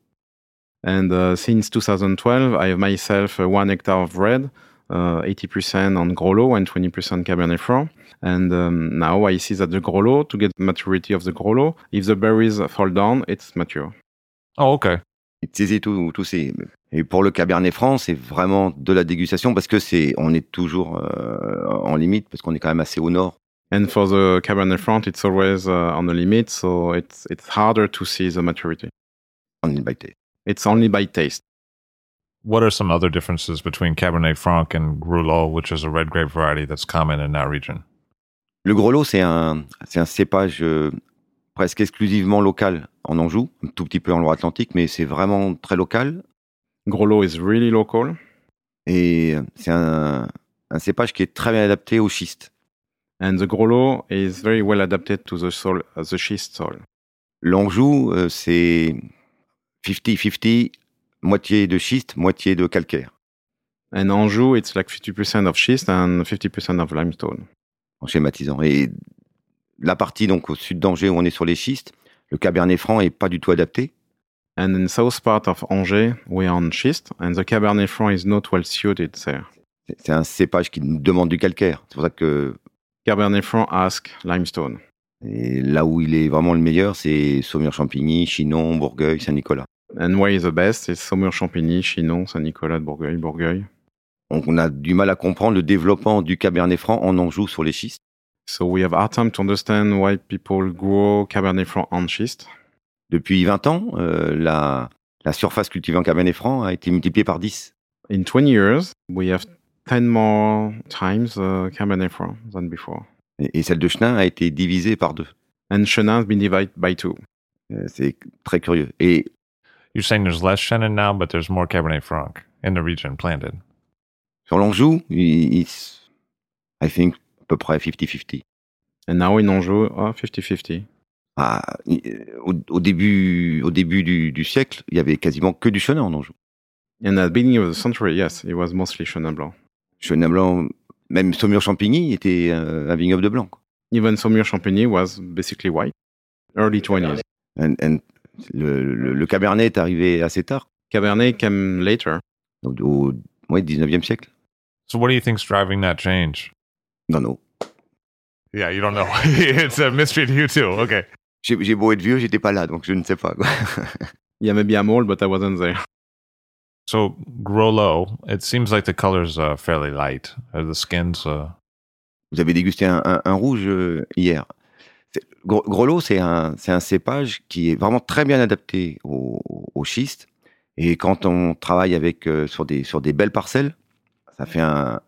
And uh, since 2012, I have myself uh, one hectare of red, 80% on Grollo and 20% Cabernet Franc. And um, now I see that the Grollo, to get maturity of the Grollo, if the berries fall down, it's mature. Oh, okay. It's easy to, tout ces... Et pour le Cabernet Franc, c'est vraiment de la dégustation parce que c'est, on est toujours euh, en limite parce qu'on est quand même assez au nord. And for the Cabernet Franc, it's always uh, on the limit, so it's it's harder to see the maturity. On est by taste. It's only by taste. What are some other differences between Cabernet Franc and Grulot, which is a red grape variety that's common in that region? Le grelot, c'est un, c'est un cépage euh, presque exclusivement local en Anjou, un tout petit peu en Loire-Atlantique, mais c'est vraiment très local. Grollo is really local, Et c'est un, un cépage qui est très bien adapté au schiste. and the Grollo is very well adapted to the soil, the schist soil. L'Anjou, euh, c'est 50-50, moitié de schiste, moitié de calcaire, And Anjou, it's like 50% of schist and 50% of limestone. en schématisant. Et la partie donc au sud d'Angers où on est sur les schistes, le Cabernet Franc est pas du tout adapté. And in south part of Angers, we're on schist, and the Cabernet Franc is not well suited there. C'est- C'est un cépage qui nous demande du calcaire. C'est pour ça que Cabernet Franc ask limestone. et là où il est vraiment le meilleur, c'est Saumur-Champigny, Chinon, Bourgueil, Saint-Nicolas. And why is the best? It's Saumur-Champigny, Chinon, Saint-Nicolas de Bourgueil, Bourgueil. Donc on a du mal à comprendre le développement du Cabernet Franc en Anjou sur les schistes. So we have hard time to understand why people grow Cabernet Franc on schist. Depuis 20 ans, euh, la, la surface cultivée en Cabernet Franc a été multipliée par 10. In 20 years, we have 10 more times uh, Cabernet Franc than before. Et, et celle de Chenin a été divisée par deux. And Chenin has been divided by two. Euh, c'est très curieux. Et You're saying there's less Chenin now, but there's more Cabernet Franc in the region planted. sur l'Anjou, il- il- I think à peu près 50-50. And now in Anjou, oh, 50-50. Ah, au, au début, au début du, du siècle, il y avait quasiment que du Chenin en Anjou. And at the beginning of the century, yes, it was mostly Chenin Blanc. Chenin blanc, même Saumur-Champigny était euh, un vignoble de blanc. quoi. Even Saumur-Champigny was basically white. Early 20s. And- and le, le- le Cabernet est arrivé assez tard, Cabernet came later. au, au ouais, 19e siècle. So, what do you think's driving that change? Non, non. Yeah, you don't know. <laughs> it's a mystery to you too. Okay. J'ai beau être vieux, j'étais pas là, donc je ne sais pas. quoi. <laughs> Yeah, maybe I'm old, but I wasn't there. So Grollo, it seems like the color's uh, fairly light. Uh, the skin's uh, Vous avez dégusté un, un- un rouge euh, hier. Grelot, c'est un, cépage qui est vraiment très bien adapté au, au schiste. Et quand on travaille avec, euh, sur, des, sur des belles parcelles, ça fait un,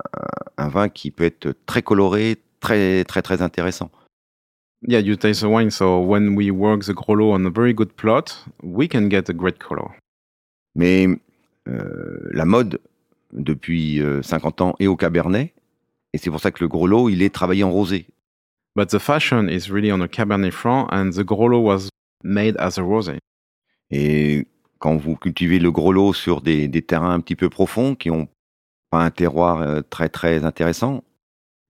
vin qui peut être très coloré, très, très, très intéressant. Yeah, you taste the wine. So when we work the Grollo on a very good plot, we can get a great color. Mais euh, la mode, depuis euh, 50 ans, est au Cabernet. Et c'est pour ça que le Grelot, il est travaillé en rosé. But the fashion is really on a Cabernet Franc, and the Grollo was made as a rosé. Et quand vous cultivez le Grelot sur des, des terrains un petit peu profonds, qui ont pas un terroir euh, très, très intéressant,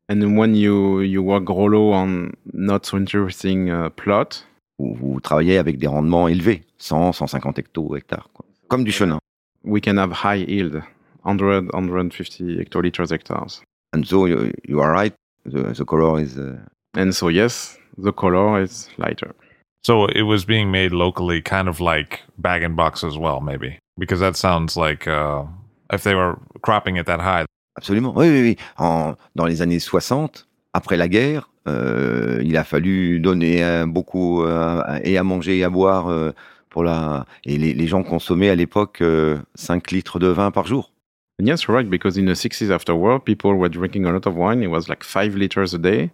And when you you work Grollo on not so interesting uh, plot, vous, vous travaillez avec des rendements élevés, 100, 150 hectos, hectares, quoi. comme du chenin. we can have high yield, 100, 150 hectoliters hectares. And so you, you are right, the, the color is... uh, And so yes, the color is lighter. So it was being made locally, kind of like bag and box as well, maybe, because that sounds like uh, if they were cropping it that high. Absolument, oui, oui, oui. En, dans les années 60, après la guerre, euh, il a fallu donner euh, beaucoup euh, et à manger et à boire euh, pour la... Et les, les gens consommaient à l'époque euh, 5 litres de vin par jour. And yes, you're right, because in the 60s after war, people were drinking a lot of wine. It was like five liters a day.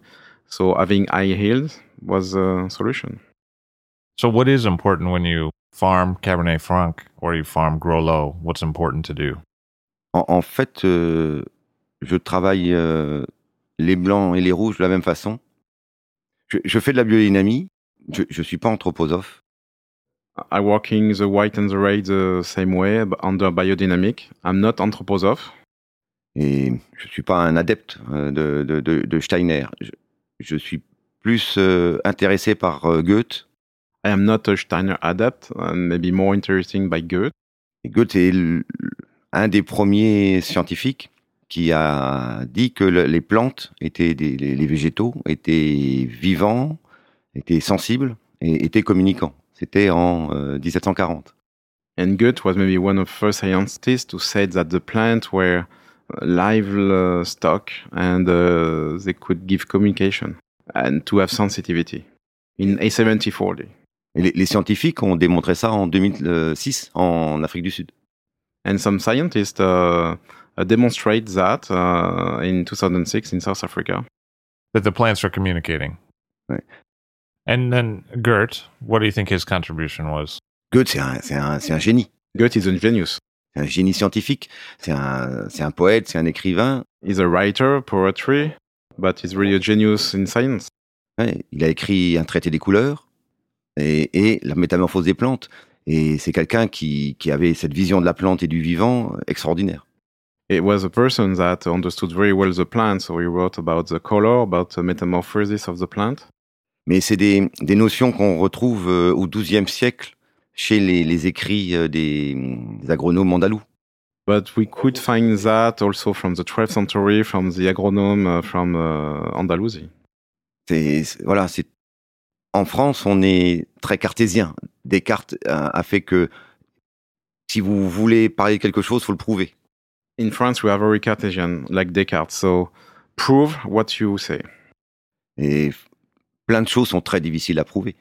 So having high yield was a solution. So what is important when you farm Cabernet Franc or you farm Grolot? What's important to do? En, en fait, euh, je travaille euh, les blancs et les rouges de la même façon. Je, je fais de la biodynamie. Je ne suis pas anthroposophe. I working the white and the red the same way but under biodynamic. I'm not anthroposoph. Et je suis pas un adepte euh, de, de, de, de Steiner. Je, je suis plus euh, intéressé par euh, Goethe. I am not a Steiner adept and maybe more interesting by Goethe. Et Goethe est un des premiers scientifiques qui a dit que le- les plantes étaient des, les, les végétaux étaient vivants, étaient sensibles et étaient communicants. C'était en euh, 1740. And Goethe was maybe one of the first scientists to say that the plants were live uh, stock and uh, they could give communication and to have sensitivity in 1740. Et les, les scientifiques ont démontré ça en 2006 en Afrique du Sud. And some scientists uh, uh, demonstrate that uh, in 2006 in South Africa. That the plants are communicating. Right. And then Gert, what do you think his contribution was? Goethe, c'est un, c'est un, c'est un génie. Goethe is a genius. C'est un génie scientifique. C'est un, c'est un poète, c'est un écrivain. He's a writer, poetry, but he's really a genius in science. Ouais, il a écrit un traité des couleurs et, et la métamorphose des plantes. Et c'est quelqu'un qui, qui avait cette vision de la plante et du vivant extraordinaire. It was a person that understood very well the plant, so he wrote about the color, about the metamorphosis of the plant. Mais c'est des, des notions qu'on retrouve euh, au XIIe siècle chez les, les écrits euh, des, des agronomes andalous. But we could find that also from the 12th century, from the agronome uh, from uh, voilà, c'est en France, on est très cartésien. Descartes a, a fait que si vous voulez parler de quelque chose, faut le prouver. In France, we are very Cartesian, like Descartes. So prove what you say. Et plein de choses sont très difficiles à prouver.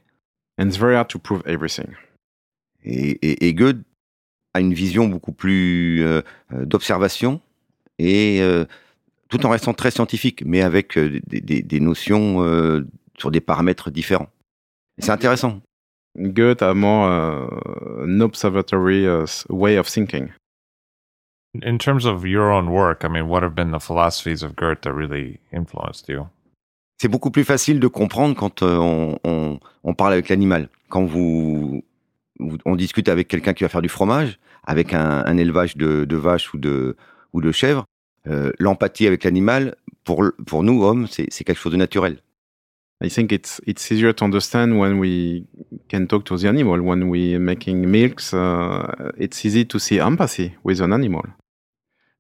And it's very hard to prove everything. Et, et, et Goethe a une vision beaucoup plus euh, euh, d'observation et euh, tout en restant très scientifique, mais avec euh, des, des- des notions euh, sur des paramètres différents. C'est intéressant. Goethe a more uh, an observatory uh, way of thinking. In terms of your own work, I mean, what have been the philosophies of Gert that really influenced you? C'est beaucoup plus facile de comprendre quand euh, on, on- on parle avec l'animal. Quand vous- on discute avec quelqu'un qui va faire du fromage, avec un, un élevage de, de vaches ou de, ou de chèvres, euh, l'empathie avec l'animal, pour, nous, hommes, c'est quelque chose de naturel. I think it's it's easier to understand when we can talk to the animal. When we making milks, uh, it's easy to see empathy with an animal.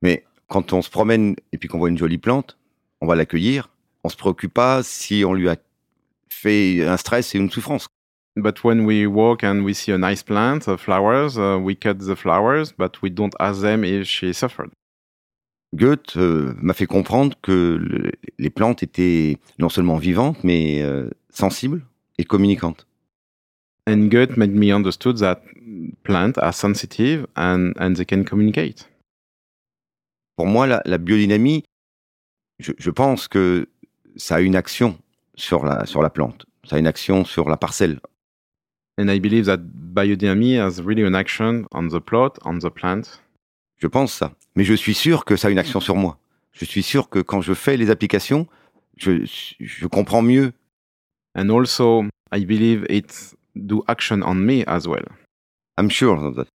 Mais quand on se promène et puis qu'on voit une jolie plante, on va l'accueillir. On se préoccupe pas si on lui a fait un stress et une souffrance. But when we walk and we see a nice plant, uh, flowers, uh, we cut the flowers, but we don't ask them if she suffered. Goethe euh, m'a fait comprendre que le- les plantes étaient non seulement vivantes, mais euh, sensibles et communicantes. And Goethe made me understood that plants are sensitive and, and they can communicate. Pour moi, la, la biodynamie, je, je pense que ça a une action sur la, sur la plante, ça a une action sur la parcelle. And I believe that biodynamy has really an action on the plot, on the plant. Je pense ça. Mais je suis sûr que ça a une action sur moi. Je suis sûr que quand je fais les applications, je, je comprends mieux. And also, I believe it do action on me as well. I'm sure of that.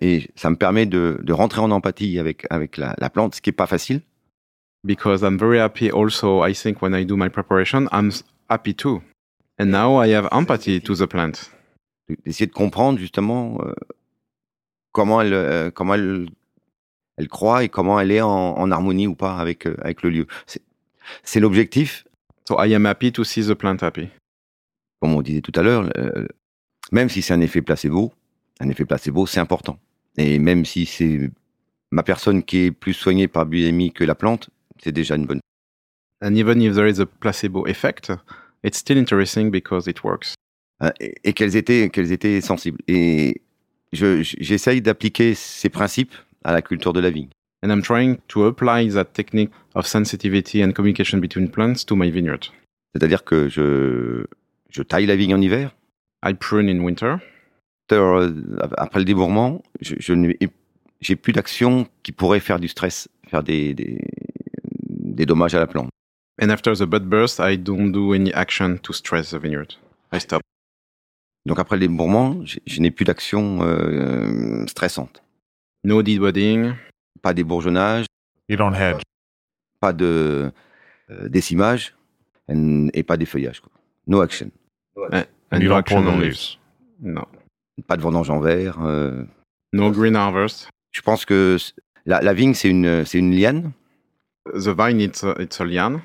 Et ça me permet de, de rentrer en empathie avec, avec la, la plante, ce qui n'est pas facile. Because I'm very happy also, I think when I do my preparation, I'm happy too. And now I have empathy to the plant. D'essayer de comprendre justement euh, comment elle, euh, comment elle, elle croit et comment elle est en, en harmonie ou pas avec, euh, avec le lieu. C'est- l'objectif, So I am happy to see the plant happy. comme on disait tout à l'heure, même si c'est un effet placebo, un effet placebo, c'est important. Et même si c'est ma personne qui est plus soignée par biodynamie que la plante, c'est déjà une bonne. And even if there is a placebo effect, it's still interesting because it works. Euh, et et qu'elles étaient, qu'elles étaient sensibles. Et je- j'essaye d'appliquer ces principes à la culture de la vigne. And I'm trying to apply that technique of sensitivity and communication between plants to my vineyard. C'est-à-dire que je, je taille la vigne en hiver. I prune in winter. Euh, Après le débourrement, je, je n'ai- j'ai plus d'action qui pourrait faire du stress, faire des, des, des dommages à la plante. And after the bud burst, I don't do any action to stress the vineyard. I stop. Donc après le débourrement, je, n'ai plus d'action euh, stressante. No debudding, Pas d'ébourgeonnage, You don't hedge. pas de euh, décimage and- et pas d'effeuillage. quoi. No action. and And you no don't action pull the on leaves. No. Pas de vendange en verre. euh. No green harvest. Je pense que la, la vigne, c'est une, c'est une liane The vine, it's a, it's a liane.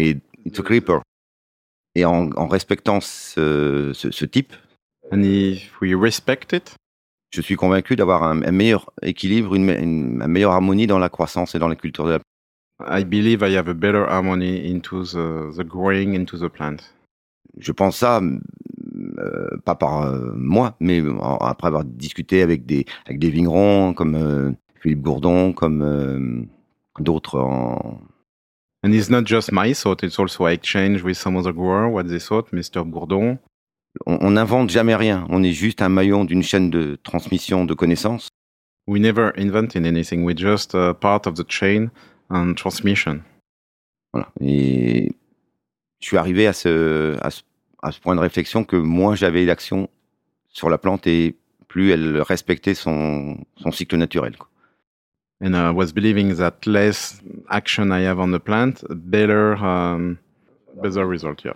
Et it's a creeper. Et en, en respectant ce, ce- ce type, And if we respect it, je suis convaincu d'avoir un, un meilleur équilibre, une, me- une- une meilleure harmonie dans la croissance et dans la culture de la I believe I have a better harmony into the, the growing into the plant. Je pense ça, euh, pas par euh, moi, mais en- après avoir discuté avec des, avec des vignerons comme euh, Philippe Gourdon, comme euh, d'autres en, And it's not just my thought, it's also I exchange with some other grower what they thought, Mr. Bourdon. on n'invente jamais rien. On est juste un maillon d'une chaîne de transmission de connaissances. We never invented anything, we're just a part of the chain and transmission. Voilà. Et je suis arrivé à ce, à ce, à ce point de réflexion que moins j'avais d'action sur la plante et plus elle respectait son, son cycle naturel. quoi. And I was believing that less action I have on the plant, better, um, better result, yeah.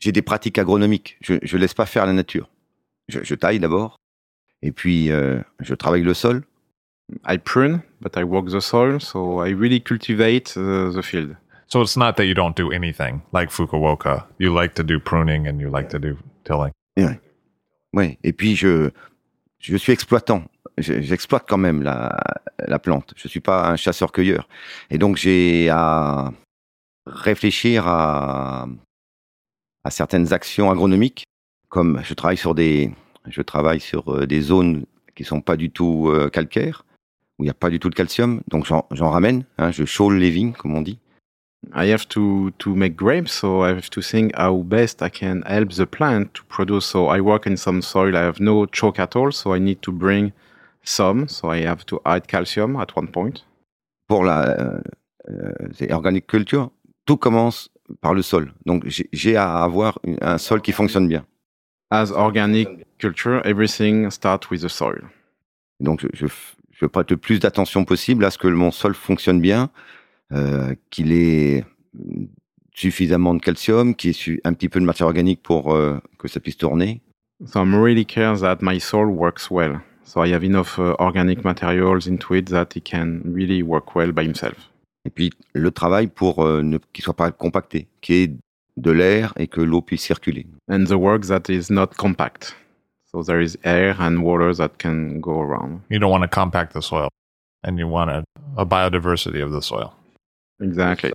J'ai des pratiques agronomiques. Je ne laisse pas faire la nature. Je, je taille d'abord, et puis euh, je travaille le sol. I prune, but I work the soil, so I really cultivate uh, the field. So it's not that you don't do anything like Fukuoka. You like to do pruning and you like to do tilling. oui. Et puis je, je suis exploitant. Je- J'exploite quand même la, la plante. Je suis pas un chasseur-cueilleur. Et donc j'ai à réfléchir à, certaines actions agronomiques, comme je travaille sur des, je travaille sur euh, des zones qui sont pas du tout euh, calcaires, où il n'y a pas du tout de calcium. Donc j'en ramène. hein, je chaule les vignes, comme on dit. I have to, to make grapes, so I have to think how best I can help the plant to produce. So I work in some soil, I have no at all, so I need to bring some, so I have to add calcium at one point. Pour la euh, euh, organic culture, tout commence par le sol. Donc j'ai- à avoir un sol qui fonctionne bien. As organic culture, everything starts with the soil. Donc, je, je, prête le plus d'attention possible à ce que mon sol fonctionne bien, euh, qu'il ait mm, suffisamment de calcium, qu'il ait un petit peu de matière organique pour euh, que ça puisse tourner. So I'm really care that my soil works well. So I have enough uh, organic materials into it that it can really work well by himself. Et puis, le travail pour euh, ne qu'il soit pas compacté, qu'il y ait de l'air et que l'eau puisse circuler. And the work that is not compact. So there is air and water that can go around. You don't want to compact the soil and you want a, a biodiversity of the soil. Exactly.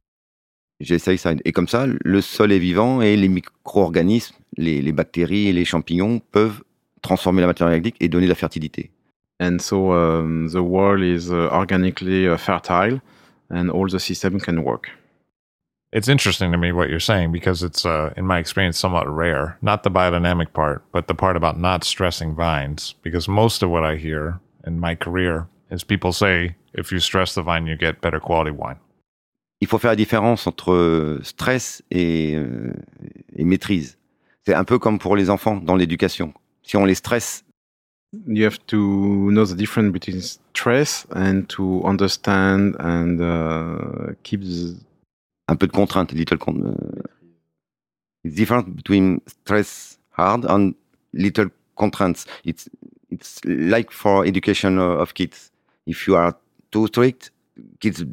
J'essaye ça. Et comme ça, le sol est vivant et les micro-organismes, les, les bactéries et les champignons peuvent transformer la matière organique et donner de la fertilité. And so um, the world is uh, organically uh, fertile and all the system can work. It's interesting to me what you're saying because it's, uh, in my experience, somewhat rare. Not the biodynamic part, but the part about not stressing vines. Because most of what I hear in my career is people say if you stress the vine, you get better quality wine. Il faut faire la différence entre stress et, euh, et maîtrise. C'est un peu comme pour les enfants dans l'éducation. Si on les stresse, You have to know the difference between stress and to understand and uh, keep the, un peu de contrainte, little con it's different between stress hard and little constraints. It's it's like for education of kids. If you are too strict, kids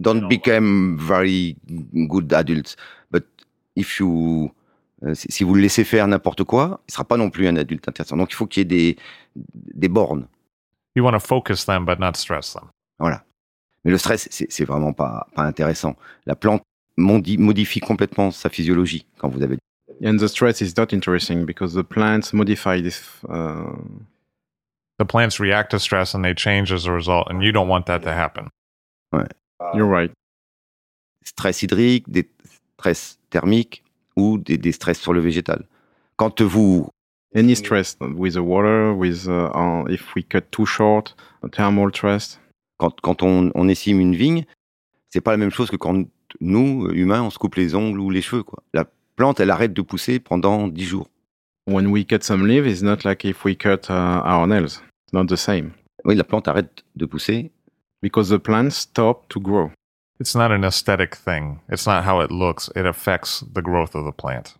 don't become very good adults. But if you euh, si si vous le laissez faire n'importe quoi, il sera pas non plus un adulte intéressant. Donc il faut qu'il y ait des des bornes. You want to focus them, but not stress them. Voilà. Mais le stress, c'est vraiment pas, pas intéressant. La plante modifie complètement sa physiologie quand vous avez. and the stress is not interesting because the plants modify this. Uh, The plants react to stress and they change as a result, and you don't want that to happen. you're right. Stress hydrique, des stress thermiques ou des, des stress sur le végétal. Quand vous. Any stress with the water, with uh, uh, if we cut too short, a thermal stress. Quand, quand on, on essime une vigne, c'est pas la même chose que quand nous, humains, on se coupe les ongles ou les cheveux. Quoi. La plante, elle arrête de pousser pendant 10 jours. When we cut some leaf, it's not like if we cut uh, our nails. It's not the same Oui, la plante arrête de pousser. because the plants stop to grow. It's not an aesthetic thing. It's not how it looks. It affects the growth of the plant.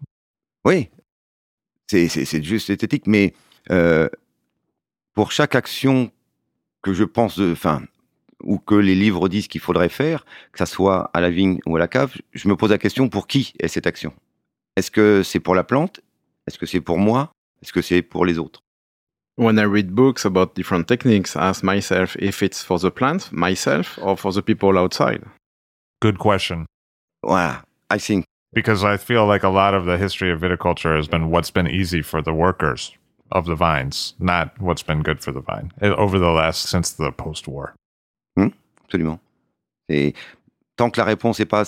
Oui, c'est c'est- c'est juste esthétique, mais euh, pour chaque action que je pense, enfin, ou que les livres disent qu'il faudrait faire, que ça soit à la vigne ou à la cave, je me pose la question pour qui est cette action? Est-ce que c'est pour la plante? Est-ce que c'est pour moi? Est-ce que c'est pour les autres? When I read books about different techniques, I ask myself if it's for the plant, myself, or for the people outside. Good question. Voilà, I think. Because I feel like a lot of the history of viticulture has been what's been easy for the workers of the vines, not what's been good for the vine eh, over the last since the post war. Absolument. Et tant que la réponse n'est pas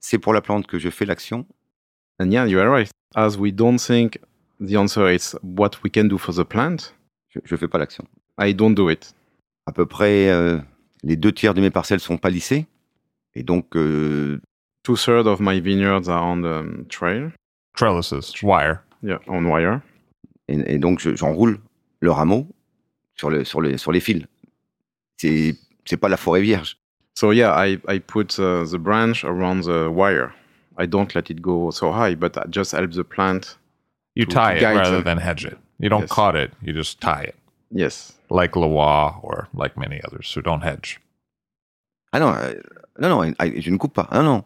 c'est pour la plante que je fais l'action, And yeah, you are right. As we don't think the answer is what we can do for the plant, je ne fais pas l'action. I don't do it. À peu près euh, les deux tiers de mes parcelles sont palissées. Et donc, euh, Two thirds of my vineyards are on the um, trail, Trellises, wire. yeah, on wire. et, et donc je- j'enroule le rameau sur, le, sur, le, sur les fils. C'est c'est pas la forêt vierge. So yeah, I, I put uh, the branch around the wire. I don't let it go so high, but I just help the plant. You To- tie to it rather them. than hedge it. You don't Yes. caught it, you just tie it. Yes. Like Loire or like many others who don't hedge. I non, euh, non, non, ah, je ne coupe pas. Ah non,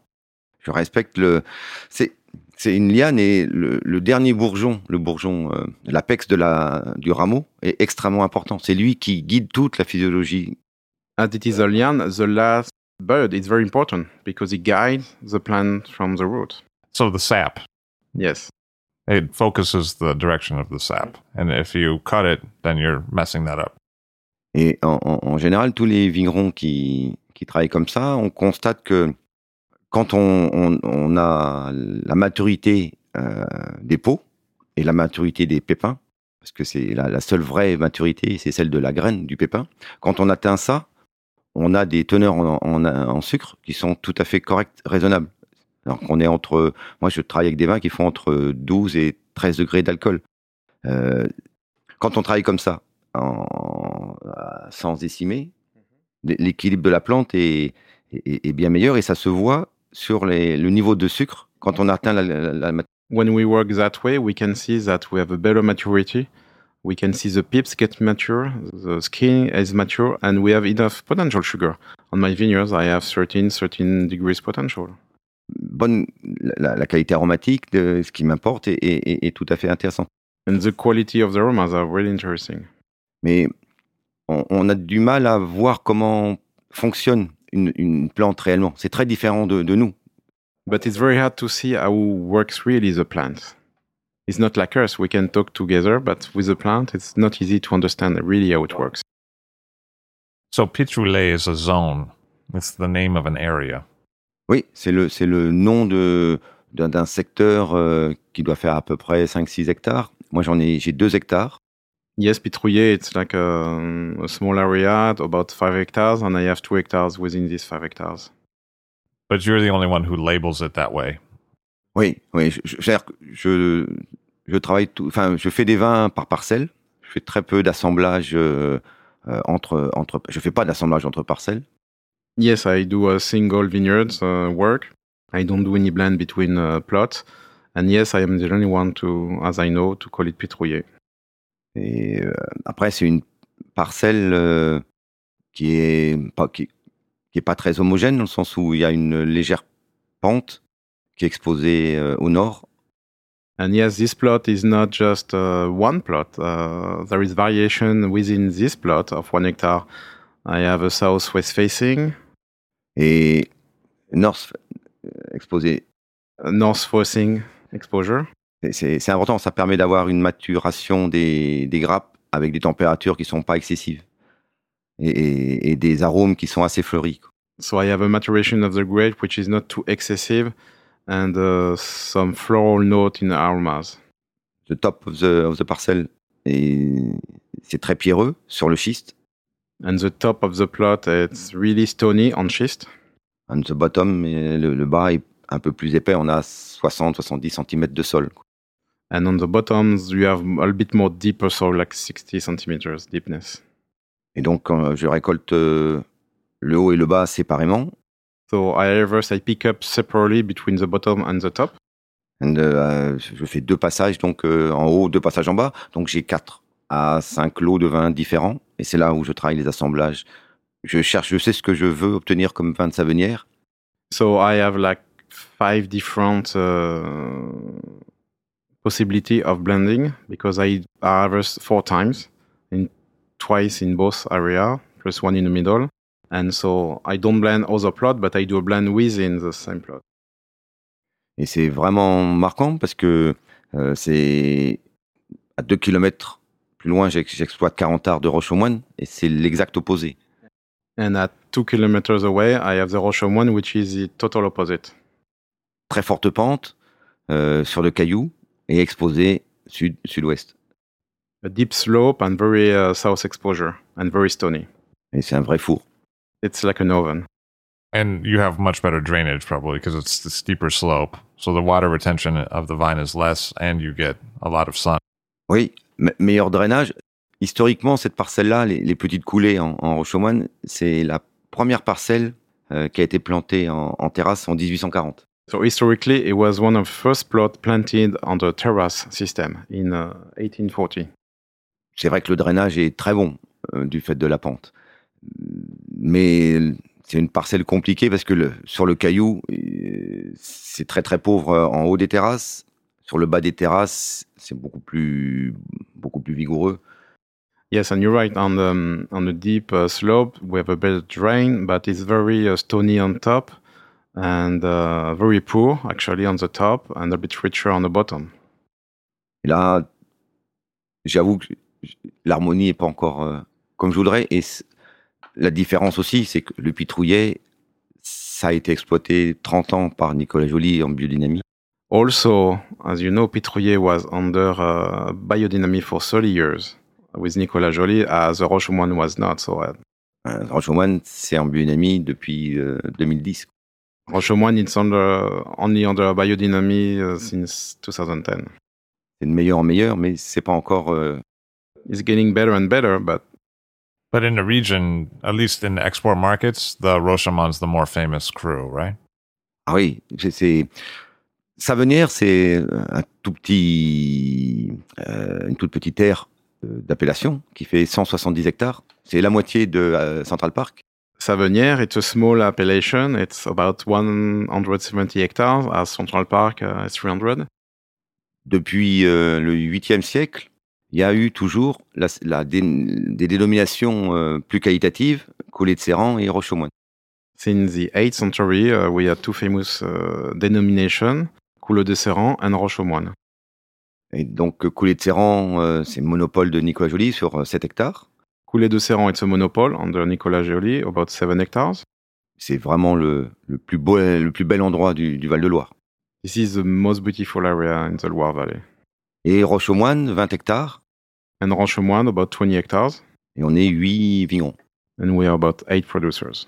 je respecte le. C'est c'est une liane et le, le dernier bourgeon, le bourgeon, euh, l'apex de la du rameau est extrêmement important. C'est lui qui guide toute la physiologie. As it is a liane, the last bud is very important because it guides the plant from the root. So the sap, Yes. it focuses the direction of the sap. And if you cut it, then you're messing that up. Et en, en- en général, tous les vignerons qui, qui travaillent comme ça, on constate que quand on, a la maturité euh, des pots et la maturité des pépins, parce que c'est la, seule vraie maturité, c'est celle de la graine du pépin, quand on atteint ça, on a des teneurs en, sucre qui sont tout à fait correctes, raisonnables. Alors qu'on est entre, moi je travaille avec des vins qui font entre 12 et 13 degrés d'alcool. Euh, quand on travaille comme ça, sans décimer, l'équilibre de la plante est, est- est bien meilleur et ça se voit sur les- le niveau de sucre quand on atteint la, la- la When we work that way, we can see that we have a better maturity. We can see the pips get mature, the skin is mature, and we have enough potential sugar. On my vineyards, I have 13, 13 degrees potential. bonne la, la qualité aromatique de ce qui m'importe est, est- est- tout à fait intéressante. And the quality of the aromas are really interesting. Mais on, on a du mal à voir comment fonctionne une, une plante réellement. C'est très différent de, de nous. But it's very hard to see how works really the plant. It's not like us. We can talk together, but with the plant, it's not easy to understand really how it works. So Pitrouillet is a zone. It's the name of an area. Oui, c'est le, c'est le nom de, d'un, d'un secteur euh, qui doit faire à peu près 5-6 hectares. Moi, j'en ai, j'ai 2 hectares. Yes, Pitrouillet, it's like a, a small area, about five hectares, and I have two hectares within these five hectares. But you're the only one who labels it that way. Oui, oui, je, je, c'est-à-dire que je, je travaille tout, enfin, je fais des vins par parcelle. Je fais très peu d'assemblage euh, euh, entre, entre, je fais pas d'assemblage entre parcelles. Yes, I do a single vineyards uh, work. I don't do any blend between uh, plots. And yes, I am the only one to, as I know, to call it Pitrouillet. Et euh, après, c'est une parcelle euh, qui est pas qui, qui est pas très homogène dans le sens où il y a une légère pente qui est exposée euh, au nord. And yes, this plot is not just uh, one plot. Uh, there is variation within this plot of one hectare. I have a southwest facing, et north exposé. north facing exposure. C'est- important, ça permet d'avoir une maturation des, des grappes avec des températures qui sont pas excessives et, et- et des arômes qui sont assez fleuris. quoi. So I have a maturation of the grape which is not too excessive and uh, some floral note in the aromas. The top of the, of the parcel, c'est très pierreux sur le schiste. And the top of the plot, it's really stony on schist. And the bottom, et le, le bas est un peu plus épais, on a 60-70 cm de sol. quoi. And on the bottoms, you have a bit more deeper soil, like 60 centimeters deepness. Et donc, quand je récolte euh, le haut et le bas séparément, So I reverse, I pick up separately between the bottom and the top. and, euh, je fais deux passages, donc euh, en haut, deux passages en bas. Donc, j'ai quatre à cinq lots de vin différents. Et c'est là où je travaille les assemblages. Je cherche, je sais ce que je veux obtenir comme vin de Savenière. So I have like five different uh, possibility of blending because I harvest four times, in twice in both area, plus one in the middle. And so I don't blend other plot, but I do a blend within the same plot. Et c'est vraiment marquant parce que euh, c'est à 2 km plus loin, j'ex- j'exploite 40 arts de roche aux moines et c'est l'exact opposé. And at two kilometers away, I have the Roche one, which is the total opposite. Très forte pente euh, sur le caillou et exposé sud, sud-ouest. A deep slope and very uh, south exposure and very stony. Et c'est un vrai four. It's like an oven. And you have much better drainage probably because it's the steeper slope. So the water retention of the vine is less and you get a lot of sun. Oui, me- meilleur drainage. Historiquement, cette parcelle-là, les, les petites coulées en, en moines, c'est la première parcelle euh, qui a été plantée en, en terrasse en 1840. So historically, it was one of the first plots planted on the terrace system in uh, 1840. C'est vrai que le drainage est très bon euh, du fait de la pente. Mais c'est une parcelle compliquée parce que le- sur le caillou, euh, c'est très très pauvre euh, en haut des terrasses. Sur le bas des terrasses, c'est beaucoup plus, beaucoup plus vigoureux. Yes, and you're right. On the on the deep uh, slope, we have a better drain, but it's very uh, stony on top and uh, very poor actually on the top, and a bit richer on the bottom. Et là, j'avoue que l'harmonie n'est pas encore euh, comme je voudrais. Et la différence aussi, c'est que le pitrouillet, ça a été exploité 30 ans par Nicolas Joly en biodynamie. Also, as you know, Pitrouillet was under uh, biodynamic for 30 years with Nicolas Joly, as the Rochemoine was not. So uh, Euh, Roche-aux-Moines, c'est en biodynamie depuis euh, 2010. Rochemoine is under only under biodynamic uh, since 2010. C'est de meilleur en meilleur, mais c'est pas encore. euh, It's getting better and better, but But in the region, at least in the export markets, the Rochemont's the more famous crew, right? Ah oui, c'est-. Savenière, c'est un tout petit, euh, une toute petite aire euh, d'appellation qui fait 170 hectares. C'est la moitié de euh, Central Park. Savenière, it's a small appellation. It's about 170 hectares, as Central Park uh, is 300. Depuis euh, le 8e siècle, il y a eu toujours la, la des dénominations euh, plus qualitatives, Collet de Serran et Roche-aux-Moines. Since the 8th century, uh, we had two famous uh, denominations, Couleux de Serran and Roche aux Moines. Et donc, Coulée de Serran, euh, c'est monopole de Nicolas Joly sur euh, 7 hectares. Coulée de Serran it's a monopole under Nicolas Joly, about 7 hectares. C'est vraiment le, le, plus beau, le plus bel endroit du, du Val-de-Loire. This is the most beautiful area in the Loire Valley. Et Roche aux Moines, 20 hectares. And Roche aux Moines, about 20 hectares. Et on est 8 vignerons. And we are about 8 producers.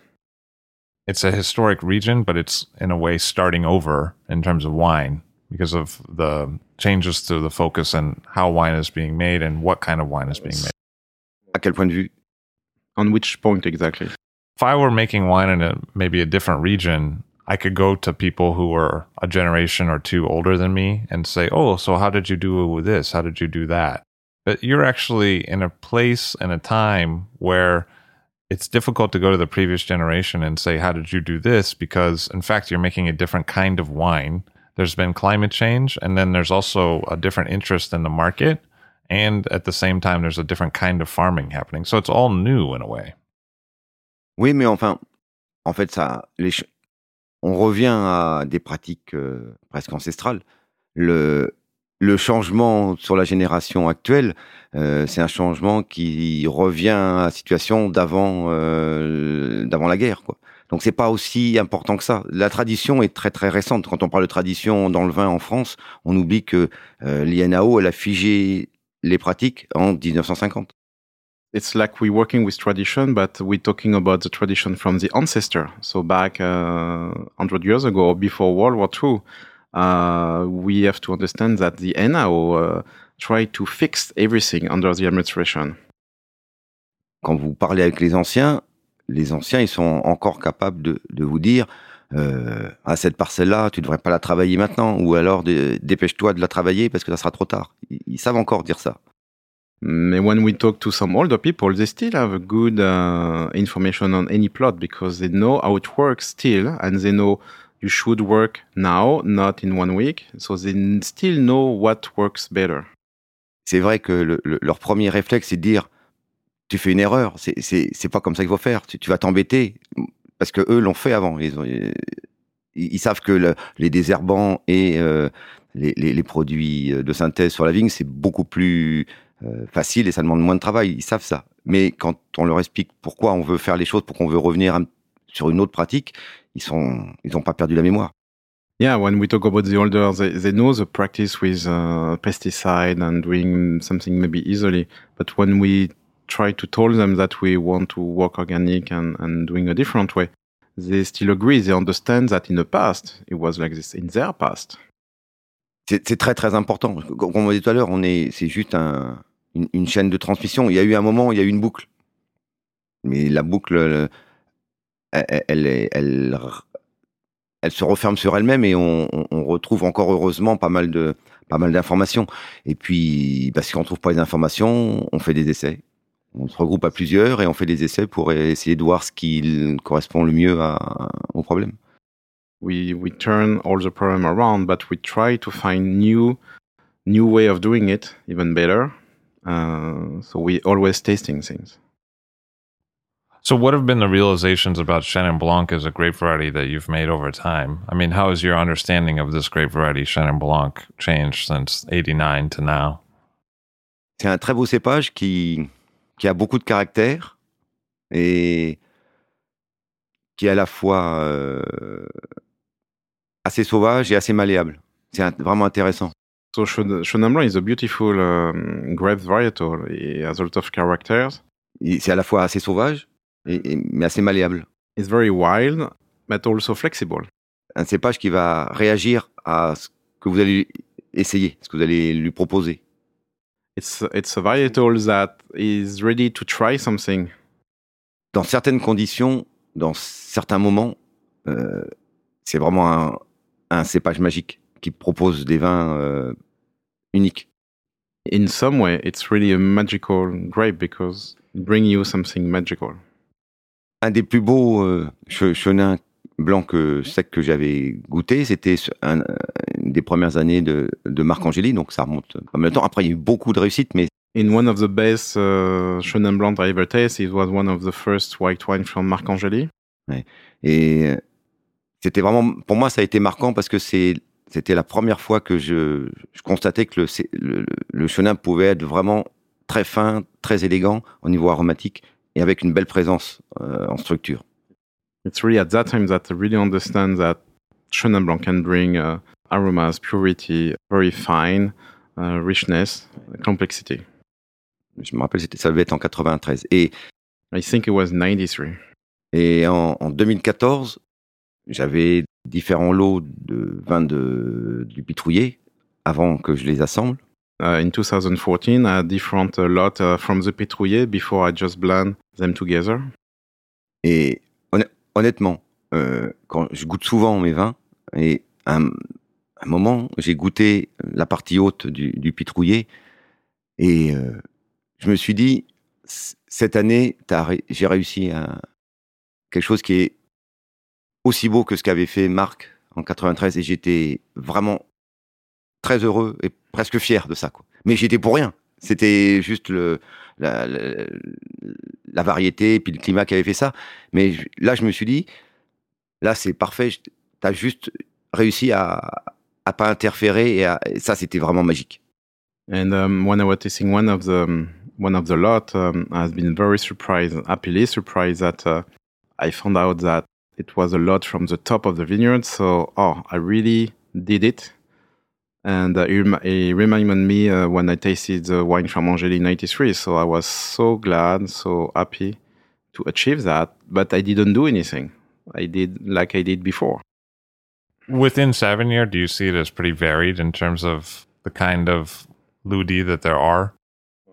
It's a historic region, but it's in a way starting over in terms of wine because of the changes to the focus and how wine is being made and what kind of wine is being made. À quel point de vue On which point exactly? If I were making wine in a maybe a different region, I could go to people who were a generation or two older than me and say, "Oh, so how did you do this? How did you do that?" But you're actually in a place and a time where it's difficult to go to the previous generation and say, How did you do this? Because, in fact, you're making a different kind of wine. There's been climate change, and then there's also a different interest in the market. And at the same time, there's a different kind of farming happening. So it's all new in a way. Oui, mais enfin, en fait, ça, on revient à des pratiques euh, presque ancestrales. Le, le changement sur la génération actuelle, euh, c'est un changement qui revient à la situation d'avant euh, d'avant la guerre. Quoi. Donc c'est pas aussi important que ça. La tradition est très très récente. Quand on parle de tradition dans le vin en France, on oublie que euh, l'INAO elle a figé les pratiques en 1950. It's like we're working with tradition, but we're talking about the tradition from the ancestor. So back uh, 100 years ago or before World War II, uh, we have to understand that the NAO uh, tried to fix everything under the administration. Quand vous parlez avec les anciens, les anciens, ils sont encore capables de, de vous dire euh, à cette parcelle-là, tu devrais pas la travailler maintenant, ou alors dépêche-toi de la travailler parce que ça sera trop tard. Ils, savent encore dire ça. Mais when we talk to some older people, they still have a good uh, information on any plot because they know how it works still, and they know you should work now, not in one week. So they still know what works better. C'est vrai que le- le- leur premier réflexe, c'est de dire tu fais une erreur, c'est- pas comme ça qu'il faut faire, tu, vas t'embêter parce que eux l'ont fait avant. Ils, ils savent que le- les désherbants et euh, les, produits de synthèse sur la vigne, c'est beaucoup plus euh, facile et ça demande moins de travail. Ils savent ça. Mais quand on leur explique pourquoi on veut faire les choses, pourquoi on veut revenir sur une autre pratique, ils n'ont pas perdu la mémoire. Yeah, when we talk about the older, they, they know the practice with uh, pesticide and doing something maybe easily. But when we try to tell them that we want to work organic and, and doing a different way, they still agree. They understand that in the past, it was like this in their past. C'est très très important. Comme on dit tout à l'heure, on est, c'est juste un, une, chaîne de transmission. Il y a eu un moment, il y a eu une boucle, mais la boucle, euh, elle, elle, elle, elle se referme sur elle-même et on, retrouve encore heureusement pas mal de, pas mal d'informations. Et puis, parce qu'on trouve pas les informations, on fait des essais. On se regroupe à plusieurs et on fait des essais pour essayer de voir ce qui correspond le mieux au problème. We we turn all the problem around, but we try to find new new way of doing it, even better. Uh, so we always tasting things. So, what have been the realizations about Chenin Blanc as a grape variety that you've made over time? I mean, how has your understanding of this grape variety, Chenin Blanc, changed since 89 to now? C'est un très beau cépage qui, qui a beaucoup de caractère et qui est à la fois euh, assez sauvage et assez malléable. C'est vraiment intéressant. So is a beautiful um, grape varietal. It has a lot of characters. C'est à la fois assez sauvage, et, et- mais assez malléable. It's very wild, but also flexible. Un cépage qui va réagir à ce que vous allez essayer, ce que vous allez lui proposer. It's it's a varietal that is ready to try something. Dans certaines conditions, dans certains moments, euh, c'est vraiment un, un cépage magique qui propose des vins euh, uniques. In some way, it's really a magical grape because it brings you something magical. Un des plus beaux euh, che- chenins blancs que, sec que j'avais goûté, c'était un- une des premières années de, de Marc Angéli, donc ça remonte pas mal de temps. Après, il y a eu beaucoup de réussites, mais In one of the best uh, Chenin Blanc I ever tasted, it was one of the first white wine from Marcangeli. Et euh, c'était vraiment, pour moi, ça a été marquant parce que c'est, c'était la première fois que je, je constatais que le, le, le chenin pouvait être vraiment très fin, très élégant au niveau aromatique et avec une belle présence euh, en structure. It's really at that time that I really understand that Chenin Blanc can bring uh, aromas, purity, very fine, uh, richness, complexity. Je me rappelle, ça devait être en 93. Et, I think it was 93. et en, en 2014, j'avais différents lots de vins de, du pitrouillé avant que je les assemble. Uh, in 2014, I had different uh, lot uh, from the Pétrouillet before I just blend them together. Et honn- honnêtement, euh, quand je goûte souvent mes vins, et à un, un moment, j'ai goûté la partie haute du, du pitrouillé, et euh, je me suis dit, cette année, j'ai réussi à quelque chose qui est aussi beau que ce qu'avait fait Marc en 93, et j'étais vraiment très heureux et presque fier de ça. Mais j'étais pour rien. C'était juste la, variété, puis le climat qui avait fait ça. Mais là, je me suis dit, là, c'est parfait. Tu as juste réussi à, à pas interférer. Et, et ça, c'était vraiment magique. And um, when I was tasting one of the one of the lot, um, been very surprised, happily surprised that uh, I found out that it was a lot from the top of the vineyard. So, oh, I really did it. And uh, it, reminded me uh, when I tasted the wine from Angeli in '93. So I was so glad, so happy to achieve that. But I didn't do anything. I did like I did before. Within Savigny, do you see it as pretty varied in terms of the kind of Ludi that there are?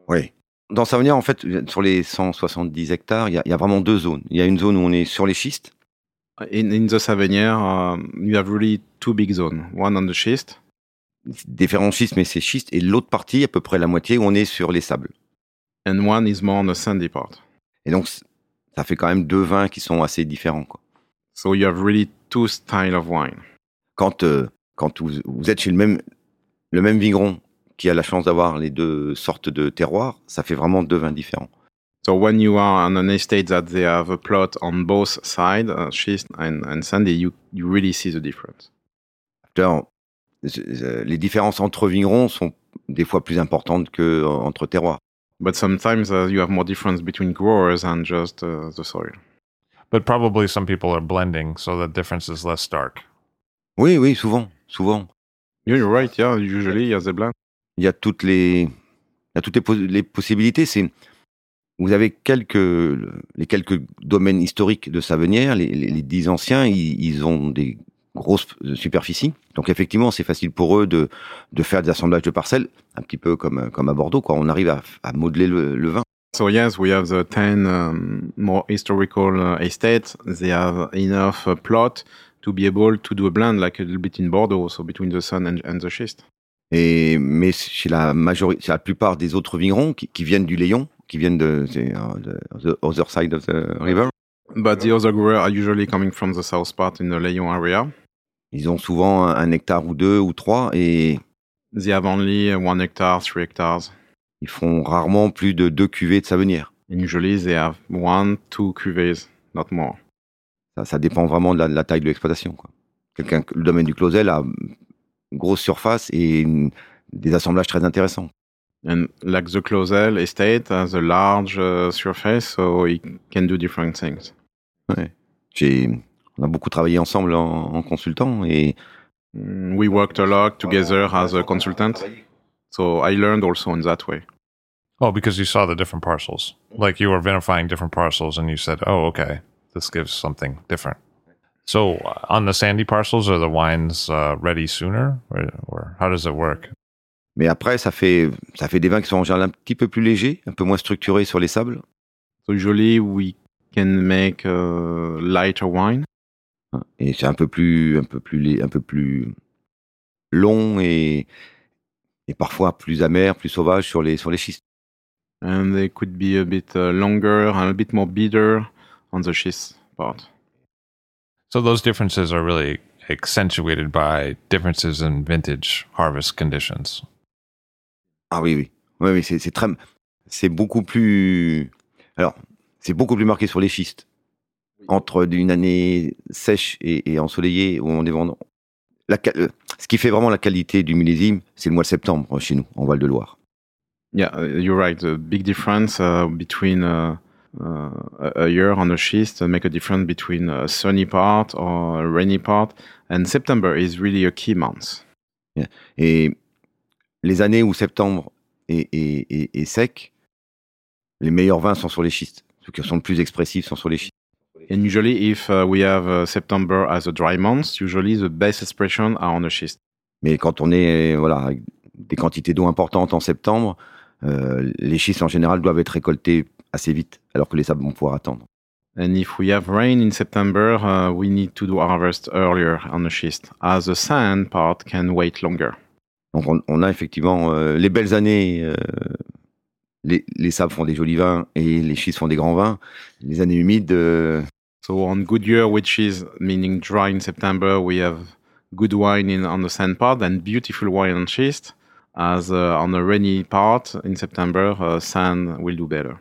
Oui. Dans Savonnière, en fait, sur les 170 hectares, il y, a- il y a vraiment deux zones. Il y a une zone où on est sur les schistes, In, in the Savagnier, um, you have really two big zones. One on the schist, différents schistes, mais c'est schistes, et l'autre partie, à peu près la moitié, où on est sur les sables. and one is more on the sandy part. Et donc, ça fait quand même deux vins qui sont assez différents. Quoi. So you have really two style of wine. Quand, euh, quand vous, vous êtes chez le même, le même vigneron qui a la chance d'avoir les deux sortes de terroirs, ça fait vraiment deux vins différents. So when you are on an estate that they have a plot on both sides, uh, schist and, and sandy, you, you really see the difference. Alors, euh, les différences entre vignerons sont des fois plus importantes que euh, entre terroirs. But sometimes uh, you have more difference between growers and just uh, the soil. But probably some people are blending, so the difference is less stark. Oui, oui, souvent, souvent. Yeah, you're right. Yeah, usually yes, they blend. Il y a toutes les, il y a toutes les, pos- les possibilités. C'est, vous avez quelques, les quelques domaines historiques de Savenière, les, les, les dix anciens, ils, ils ont des grosses superficies. Donc effectivement, c'est facile pour eux de, de faire des assemblages de parcelles, un petit peu comme, comme à Bordeaux. Quoi. On arrive à, à modeler le, le vin. So yes, we have the 10 um, more historical uh, estates. They have enough uh, plot to be able to do a blend like a little bit in Bordeaux, so between the sun and, and the schist. Et, mais chez la majorité, chez la plupart des autres vignerons qui, qui viennent du Léon, qui viennent de, de the other side of the river, But the other growers are usually coming from the south part in the Lyon area. ils ont souvent un, hectare ou deux ou trois et They have only uh, one hectare, three hectares. ils font rarement plus de deux cuvées de Savenière. Usually they have one, two cuvées, not more. Ça, ça dépend vraiment de la, de la taille de l'exploitation. Quelqu'un, le domaine du Clausel a une grosse surface et une- des assemblages très intéressants. And like the Clausel estate has a large uh, surface, so it can do different things. J'ai, on a beaucoup travaillé ensemble en, en consultant et Mm, We worked a lot together as a consultant, so I learned also in that way. Oh, because you saw the different parcels. Like you were vinifying different parcels and you said, oh, okay, this gives something different. So uh, on the sandy parcels, are the wines uh, ready sooner? Or, or how does it work? Mais après ça fait ça fait des vins qui sont en général un petit peu plus légers, un peu moins structurés sur les sables. So usually we can make a lighter wine, Et c'est un peu plus, un peu plus, un peu plus long et, et parfois plus amer, plus sauvage sur les, sur les schistes. and they could be a bit uh, longer and a bit more bitter on the schist part. So those differences are really accentuated by differences in vintage harvest conditions. Ah oui, oui. Oui, oui, c'est, très, c'est beaucoup plus, alors, c'est beaucoup plus marqué sur les schistes. entre une année sèche et, et ensoleillée où on est vendant. La, euh, ce qui fait vraiment la qualité du millésime, c'est le mois de septembre chez nous, en Val-de-Loire. Yeah, uh, you're right. The big difference uh, between uh, uh, a year on a schist make a difference between a sunny part or a rainy part. And September is really a key month. Et les années où septembre est, est- est- est sec, les meilleurs vins sont sur les schistes. Ceux qui sont le plus expressifs sont sur les schistes. And usually, if uh, we have uh, September as a dry month, usually the best expression are on a schist. Mais quand on est voilà, avec des quantités d'eau importantes en septembre, euh, les schistes en général doivent être récoltés assez vite, alors que les sables vont pouvoir attendre. And if we have rain in September, uh, we need to do harvest earlier on a schist, as the sand part can wait longer. Donc on, on a effectivement euh, les belles années, euh, les, les sables font des jolis vins et les schistes font des grands vins. Les années humides, euh, So on good year, which is meaning dry in September, we have good wine in on the sand part and beautiful wine on schist. As uh, on the rainy part in September, uh, sand will do better.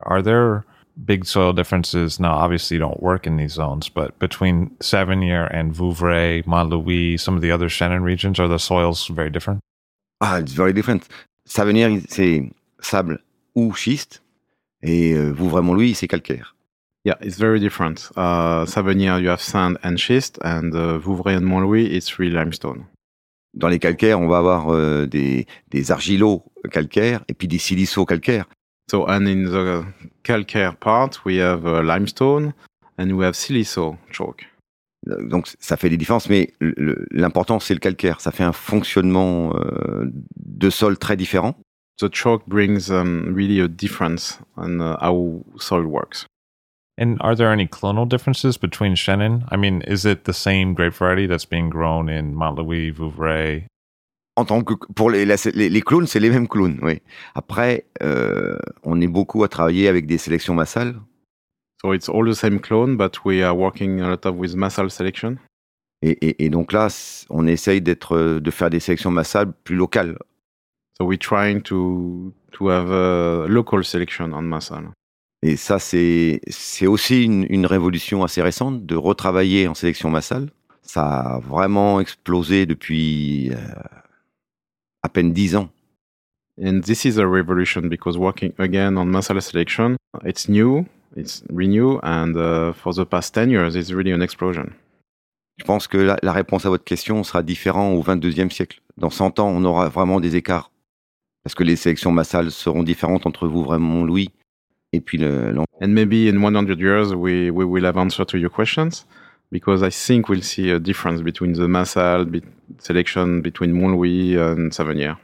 Are there big soil differences? Now, obviously, don't work in these zones, but between Savigny and Vouvray, Mont Louis, some of the other Shannon regions, are the soils very different? ah, it's very different. Savenir, c'est sable ou schiste, et euh, Vouvray-Montlouis, c'est calcaire. Yeah, it's very different. Uh, Savagnier, you have sand and schist, and uh, Vouvray and Montlouis, it's real limestone. Dans les calcaires, on va avoir euh, des, des argilos calcaires et puis des siliceux calcaires. So, and in the calcaire part, we have uh, limestone and we have silico chalk. Donc ça fait des différences, mais le- le- l'important c'est le calcaire. Ça fait un fonctionnement euh, de sol très différent. The chalk brings um, really a difference on uh, how soil works. And are there any clonal differences between Shannon? I mean, is it the same grape variety that's being grown in Mont Louis, Vouvray? En tant que pour les, la- les, les clones, c'est les mêmes clones. Oui. Après, euh, on est beaucoup à travailler avec des sélections massales. So it's all the same clone, but we are working a lot of with massal selection? Et, et- et donc là, on essaye d'être, de faire des sélections massales plus locales. So we're trying to to have a local selection on massal. Et ça, c'est c'est aussi une, une révolution assez récente de retravailler en sélection massale. Ça a vraiment explosé depuis euh, à peine dix ans. And this is a revolution because working again on massal selection, it's new, it's renew, and uh, for the past 10 years, it's really an explosion. Je pense que la, la réponse à votre question sera différente au 22e siècle. Dans 100 ans, on aura vraiment des écarts. Parce que les sélections massales seront différentes entre vous, vraiment, Louis, et puis le, And maybe in 100 years, we, we will have answer to your questions because I think we'll see a difference between the massal be- selection between Montlouis and Savagnier.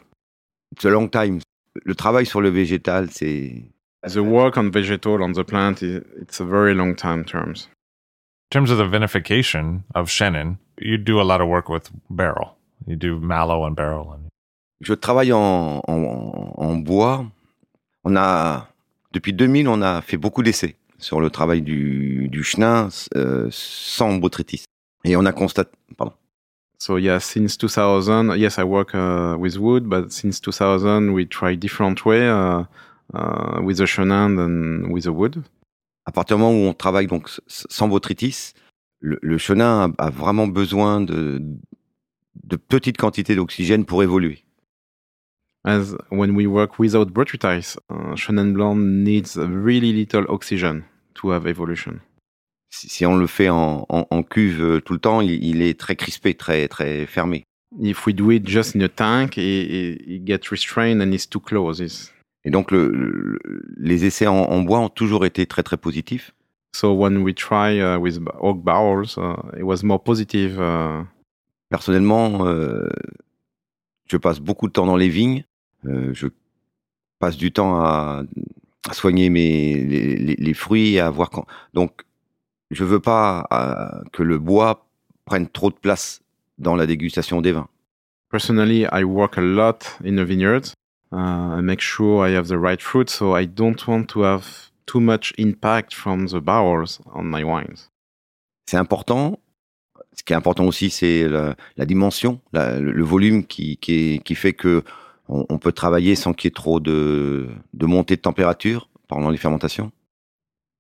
It's a long time. Le travail sur le végétal, c'est The work on vegetal on the plant, is, it's a very long time terms. In terms of the vinification of Shannon, you do a lot of work with barrel. You do mallow and barrel. And Je travaille en, en- en bois. On a, depuis 2000, on a fait beaucoup d'essais sur le travail du, du chenin euh, sans botrytis. Et on a constaté, pardon, So yeah, since 2000, yes, I work uh, with wood, but since 2000, we try different way uh, uh, with the chenin and with the wood. à partir du moment où on travaille donc sans botrytis, le, le chenin a, a vraiment besoin de, de petites quantités d'oxygène pour évoluer. As when we work without botrytis, uh, chenin blanc needs really little oxygen to have evolution. Si, on le fait en, en- en cuve euh, tout le temps, il, il est très crispé, très, très fermé. If we do it just in a tank, it, it, gets restrained and it's too close. It's, Et donc le- le- les essais en, en bois ont toujours été très très positifs. so when we try uh, with oak barrels, uh, it was more positive. Uh, Personnellement, euh, je passe beaucoup de temps dans les vignes. Euh, je passe du temps à, à soigner mes, les, les- les fruits à voir quand. Donc, je veux pas euh, que le bois prenne trop de place dans la dégustation des vins. Personally, I work a lot in the vineyards. Uh, I make sure I have the right fruit, so I don't want to have too much impact from the barrels on my wines. C'est important. Ce qui est important aussi, c'est la, la dimension, la- le, volume qui, qui, qui fait que on, on peut travailler sans qu'il y ait trop de, de montée de température pendant les fermentations?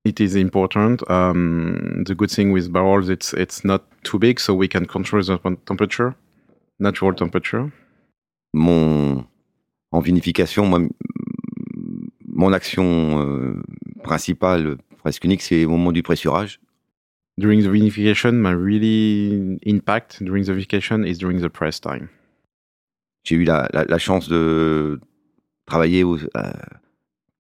It is important. Um, the good thing with barrels, it's it's not too big, so we can control the temperature, natural temperature. Mon en vinification, moi, mon action euh, principale, presque unique, c'est au moment du pressurage. During the vinification, my really impact during the vinification is during the press time. J'ai eu la, la, la, chance de travailler au, euh,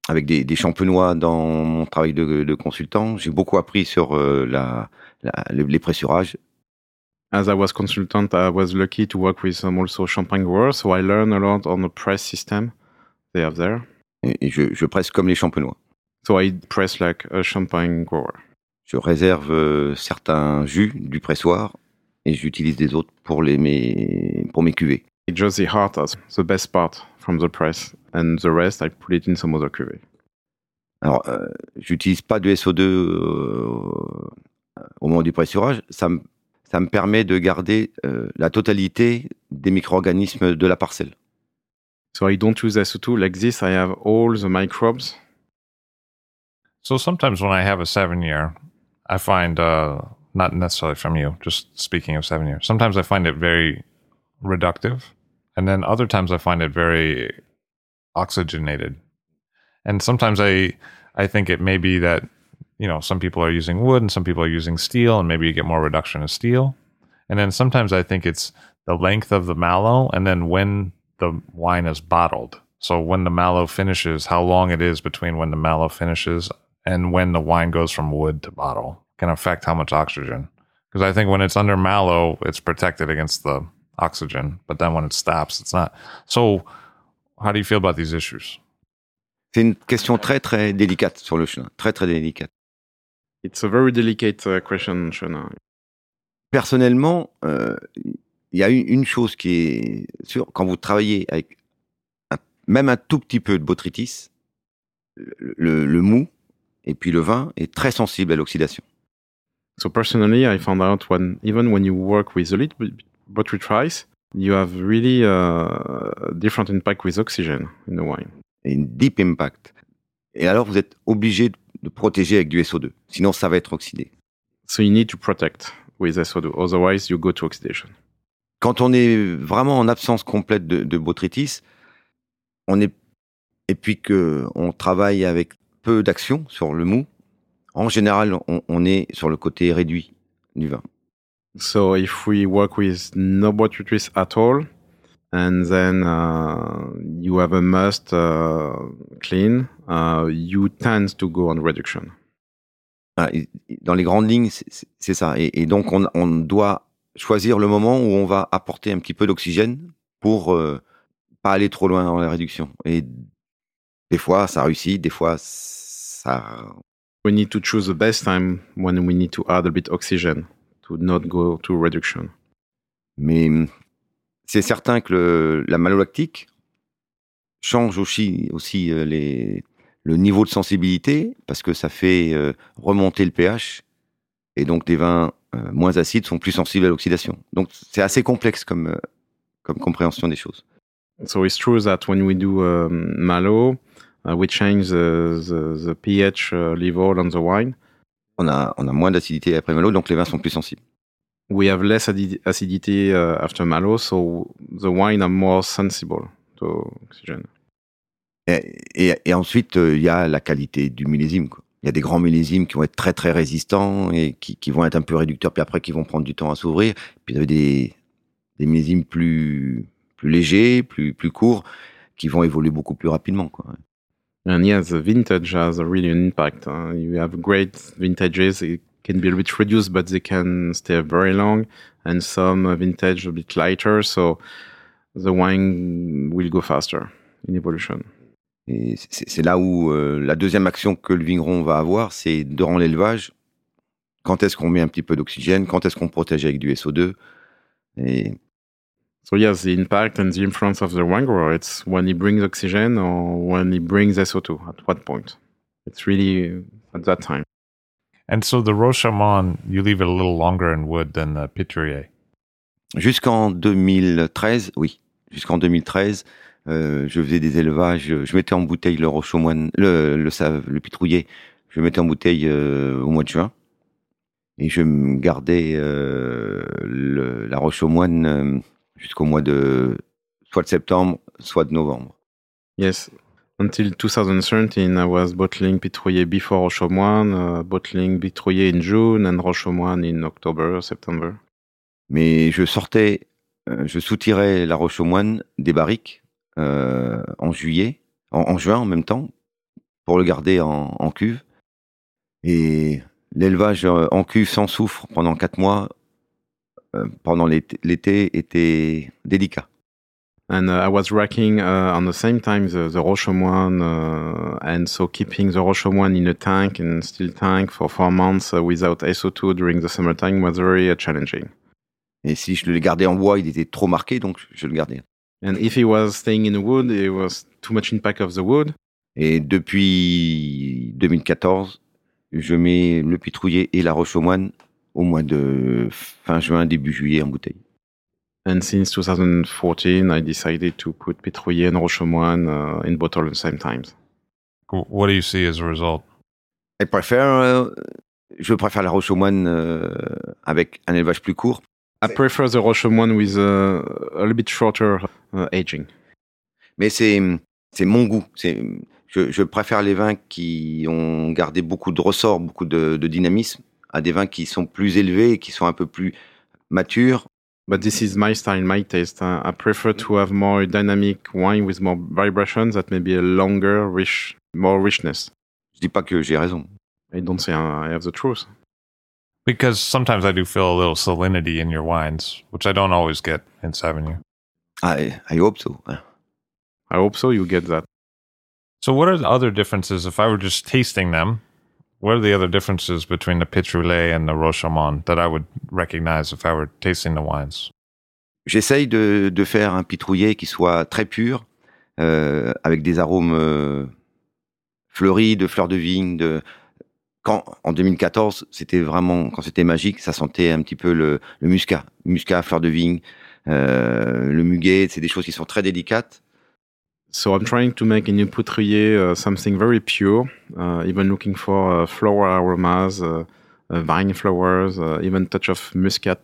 avec des, des, champenois dans mon travail de, de consultant. J'ai beaucoup appris sur euh, la, les, pressurages. As I was consultant, I was lucky to work with some also champagne growers, so I learned a lot on the press system they have there. Et, et je, je, presse comme les champenois. So I press like a champagne grower. Je réserve euh, certains jus du pressoir et j'utilise des autres pour les mes pour mes cuvées. It's just the heart, as the best part from the press, and the rest I put it in some other cuvée. Alors, euh, j'utilise pas de SO2 euh, au moment du pressurage. Ça me ça me permet de garder euh, la totalité des micro-organismes de la parcelle. So I don't use SO2 like this. I have all the microbes. So sometimes when I have a seven year, I find uh, not necessarily from you, just speaking of seven years. Sometimes I find it very reductive, and then other times I find it very oxygenated. And sometimes I I think it may be that you know some people are using wood and some people are using steel, and maybe you get more reduction of steel. And then sometimes I think it's the length of the mallow, and then when the wine is bottled. So when the mallow finishes, how long it is between when the mallow finishes and when the wine goes from wood to bottle can affect how much oxygen. Because I think when it's under mallow, it's protected against the oxygen, but then when it stops, it's not. So, how do you feel about these issues? C'est une question très très délicate sur le chenin, très très délicate. It's a very delicate uh, question, chenin. Personnellement, il euh, y a une chose qui est sûre quand vous travaillez avec un, même un tout petit peu de botrytis, le, le, le mou et puis le vin est très sensible à l'oxydation. So personally, I found out when even when you work with a little botrytis, you have really a different impact with oxygen in the wine. Et une deep impact. Et alors, vous êtes obligé de protéger avec du SO2. Sinon, ça va être oxydé. So you need to protect with SO2. Otherwise, you go to oxidation. Quand on est vraiment en absence complète de, de botrytis, on est, et puis que on travaille avec peu d'action sur le mou, en général, on, on, est sur le côté réduit du vin. So if we work with no botrytis at all, and then uh, you have a must uh, clean, uh, you tend to go on reduction. Ah, dans les grandes lignes, c'est ça. Et, et donc, on, on, doit choisir le moment où on va apporter un petit peu d'oxygène pour euh, pas aller trop loin dans la réduction. Et des fois, ça réussit, des fois, ça. We need to choose the best time when we need to add a bit oxygen to not go to reduction. Mais c'est certain que le, la malolactique change aussi, euh, le niveau de sensibilité parce que ça fait euh, remonter le pH et donc des vins euh, moins acides sont plus sensibles à l'oxydation. Donc c'est assez complexe comme, comme compréhension des choses. So it's true that when we do um, malo, uh, we change the, the, the pH uh, level on the wine. On a, on a moins d'acidité après malo, donc les vins sont plus sensibles. We have less acidity uh, after malo, so the wine are more sensible to oxygen. Et, et, et ensuite, il euh, y a la qualité du millésime. Il y a des grands millésimes qui vont être très très résistants et qui, qui, vont être un peu réducteurs, puis après qui vont prendre du temps à s'ouvrir. Puis il y a des, des millésimes plus, plus légers, plus, plus courts, qui vont évoluer beaucoup plus rapidement. Quoi. And yes, the vintage has a really an impact. Uh, you have great vintages. It can be a bit reduced, but they can stay very long. And some vintage a bit lighter, so the wine will go faster in evolution. Et c'est là où euh, la deuxième action que le vigneron va avoir, c'est durant l'élevage. Quand est-ce qu'on met un petit peu d'oxygène Quand est-ce qu'on protège avec du SO2 Et So yes, the impact and the influence of the wine grower, it's when he brings oxygen or when he brings SO2, at what point. It's really uh, at that time. And so the Rochamon, you leave it a little longer in wood than the Piturier. Jusqu'en 2013, oui. Jusqu'en 2013, euh, je faisais des élevages, je mettais en bouteille le Rochamoine, le, le, le pitrouillet je mettais en bouteille euh, au mois de juin et je me gardais euh, le- la roche aux moines euh, jusqu'au mois de soit de septembre, soit de novembre. Yes. Until 2013, I was bottling Pitrouillet before Rochaumoine, uh, bottling Pitrouillet in June and Rochaumoine in October, September. Mais je sortais, euh, je soutirais la roche aux moines des barriques euh, en juillet, en, en juin en même temps, pour le garder en, en cuve. Et l'élevage euh, en cuve sans soufre pendant quatre mois, pendant l'été, était délicat. And uh, I was racking uh, on the same time the, the uh, and so keeping the Rochaumoine in a tank and steel tank for four months uh, without SO2 during the summertime was very challenging. Et si je le gardais en bois, il était trop marqué, donc je le gardais. And if he was staying in the wood, it was too much impact of the wood. Et depuis 2014, je mets le pitrouillet et la roche aux moines au mois de fin juin, début juillet en bouteille. And since 2014, I decided to put Pitrouillet and Rochaumoine uh, in bottle at the same times. What do you see as a result? Je préfère, euh, je préfère la roche aux moines euh, avec un élevage plus court. I prefer the Rochaumoine with uh, a little bit shorter uh, aging. Mais c'est c'est mon goût. C'est je, je préfère les vins qui ont gardé beaucoup de ressort, beaucoup de, de dynamisme, à des vins qui sont plus élevés, qui sont un peu plus matures. But this is my style, my taste. I prefer to have more dynamic wine with more vibrations that may be a longer, rich, more richness. Je dis pas que j'ai raison. I don't say I have the truth. Because sometimes I do feel a little salinity in your wines, which I don't always get in Sauvignon. I, I hope so. I hope so. You get that. So, what are the other differences if I were just tasting them? What are the other differences between the Pitroulet and the Rochamon that I would recognize if I were tasting the wines? J'essaye de, de faire un pitrouillet qui soit très pur, euh, avec des arômes euh, fleuris, de fleurs de vigne. En 2014, c'était vraiment, quand c'était magique, ça sentait un petit peu le, le muscat. Muscat, fleurs de vigne, euh, le muguet, c'est des choses qui sont très délicates. So I'm trying to make in Pitrouillet uh, something very pure, uh, even looking for uh, flower aromas, uh, uh, vine flowers, uh, even touch of muscat.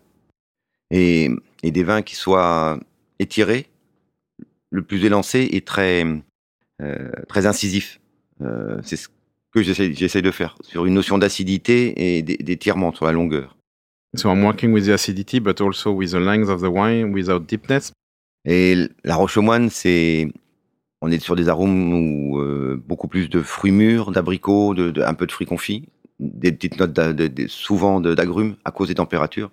Et, et des vins qui soient étirés, le plus élancé et très, euh, très incisif. Euh, c'est ce que j'essaie de faire, sur une notion d'acidité et d'é- d'étirement sur la longueur. So I'm working with the acidity, but also with the length of the wine without deepness. Et la roche aux moines, c'est, on est sur des arômes où euh, beaucoup plus de fruits mûrs, d'abricots, de, de- un peu de fruits confits, des petites notes de- souvent d'agrumes à cause des températures.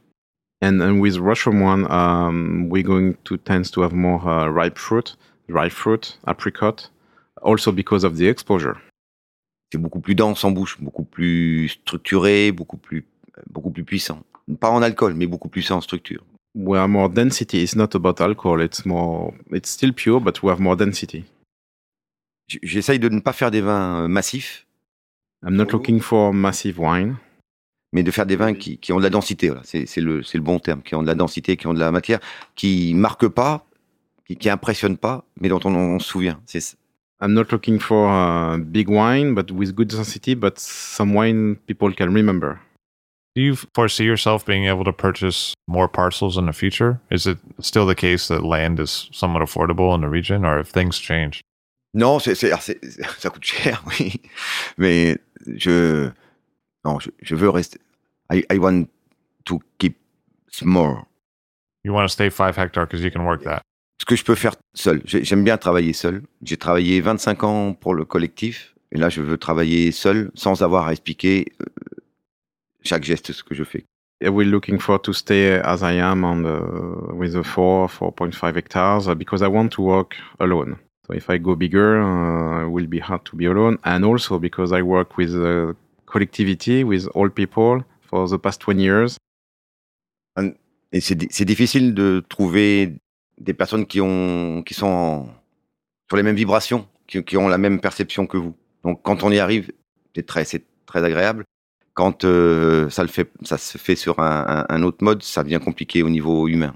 And, and with Russian one, um, we're going to tend to have more uh, ripe fruit, dry fruit, apricot, also because of the exposure. C'est beaucoup plus dense en bouche, beaucoup plus structuré, beaucoup plus, beaucoup plus puissant. Pas en alcool, mais beaucoup plus en structure. We have more density. It's not about alcohol. It's more. It's still pure, but we have more density. J'essaye de ne pas faire des vins euh, massifs, I'm not looking for massive wine. mais de faire des vins qui, qui ont de la densité. Voilà. C'est le, le bon terme, qui ont de la densité, qui ont de la matière, qui marquent pas, qui, qui impressionnent pas, mais dont on, on se souvient. I'm not looking for uh, big wine, but with good density, but some wine people can remember. Do you foresee yourself being able to purchase more parcels in the future? Is it still the case that land is somewhat affordable in the region, or have things changed? Non, c'est, c'est- alors, c'est- <laughs> ça coûte cher, oui. Mais je, non, je, je veux rester. I, I want to keep small. You want to stay five hectare because you can work that. Ce que je peux faire seul. J'ai- J'aime bien travailler seul. J'ai travaillé 25 ans pour le collectif. Et là, je veux travailler seul sans avoir à expliquer euh, chaque geste, ce que je fais. Yeah, We're looking for to stay as I am on the, with the four, 4.5 hectares because I want to work alone. So if I go bigger, uh, it will be hard to be alone. And also because I work with uh, collectivity, with all people for the past 20 years. Et c'est di- c'est difficile de trouver des personnes qui, ont, qui sont en- sur les mêmes vibrations, qui, qui ont la même perception que vous. Donc quand on y arrive, c'est très, très agréable. Quand euh, ça, le fait, ça se fait sur un- un autre mode, ça devient compliqué au niveau humain.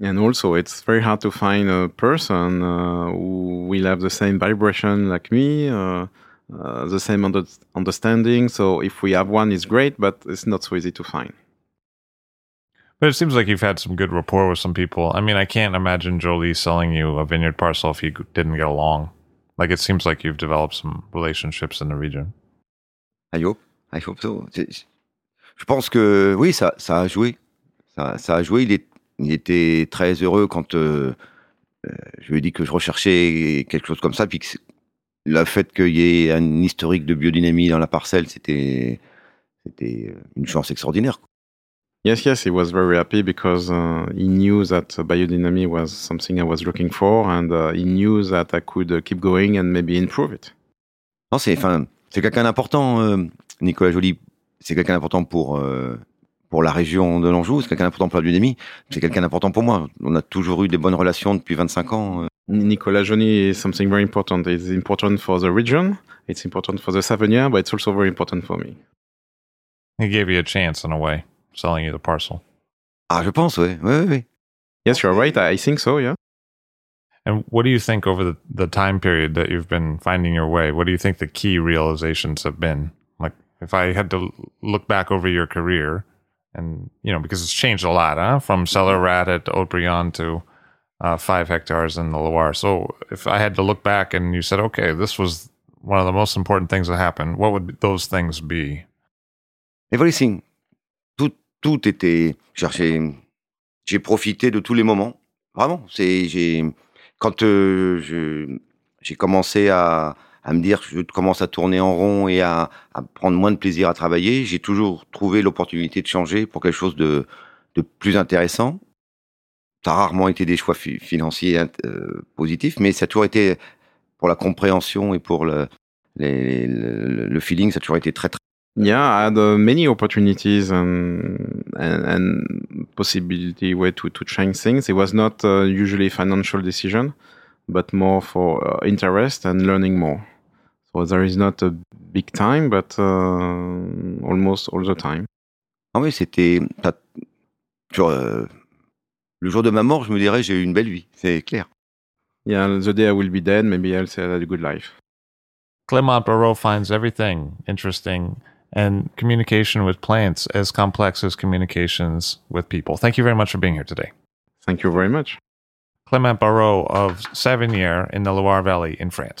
And also, it's very hard to find a person uh, who will have the same vibration like me, uh, uh, the same under- understanding. So if we have one, it's great, but it's not so easy to find. But it seems like you've had some good rapport with some people. I mean, I can't imagine Jolie selling you a vineyard parcel if you didn't get along. Like it seems like you've developed some relationships in the region. I hope, I hope so. Je pense que oui, ça, ça a joué. Ça, ça a joué. Il, est- il était très heureux quand euh, euh, je lui ai dit que je recherchais quelque chose comme ça. Puis que le fait qu'il y ait un historique de biodynamie dans la parcelle, c'était c'était une chance extraordinaire. Yes, yes, he was very happy because uh, he knew that biodynamic was something I was looking for, and uh, he knew that I could uh, keep going and maybe improve it. Non, c'est enfin, c'est quelqu'un d'important, euh, Nicolas Joly. C'est quelqu'un d'important pour euh, pour la région de l'Anjou. C'est quelqu'un d'important pour la biodynamie. C'est quelqu'un d'important pour moi. On a toujours eu des bonnes relations depuis 25 ans. euh. Nicolas Joly is something very important. It's important for the region, it's important for the Savennier, but it's also very important for me. He gave you a chance in a way, selling you the parcel. Ah, je pense, ouais, ouais, ouais, ouais. Yes, you're right. I think so. Yeah. And what do you think over the, the time period that you've been finding your way? What do you think the key realizations have been? Like, if I had to look back over your career, and you know, because it's changed a lot, huh? From cellar rat at Haute-Briand to uh, five hectares in the Loire. So, if I had to look back and you said, okay, this was one of the most important things that happened, what would those things be? Everything. Tout, tout était. J'ai, j'ai profité de tous les moments. Vraiment. C'est, j'ai, quand euh, je, j'ai commencé à, à me dire que je commence à tourner en rond et à, à prendre moins de plaisir à travailler, j'ai toujours trouvé l'opportunité de changer pour quelque chose de, de plus intéressant. Ça a rarement été des choix fi- financiers euh, positifs, mais ça a toujours été pour la compréhension et pour le, les- le, le feeling, ça a toujours été très, très Yeah, I had uh, many opportunities and, and and possibility way to to change things. It was not uh, usually financial decision, but more for uh, interest and learning more. So there is not a big time, but uh, almost all the time. Ah oui, c'était. t'as- genre, euh, le jour de ma mort, je me dirais j'ai eu une belle vie, c'est clair. Yeah, the day I will be dead, maybe I'll say I had a good life. Clement Barreau finds everything interesting and communication with plants as complex as communications with people. Thank you very much for being here today. Thank you very much. Clement Barreau of Savinier in the Loire Valley in France.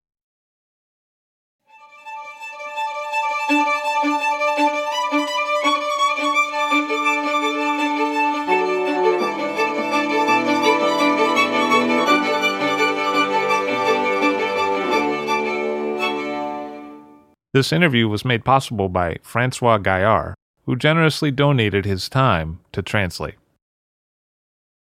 This interview was made possible by Francois Gaillard, who generously donated his time to translate.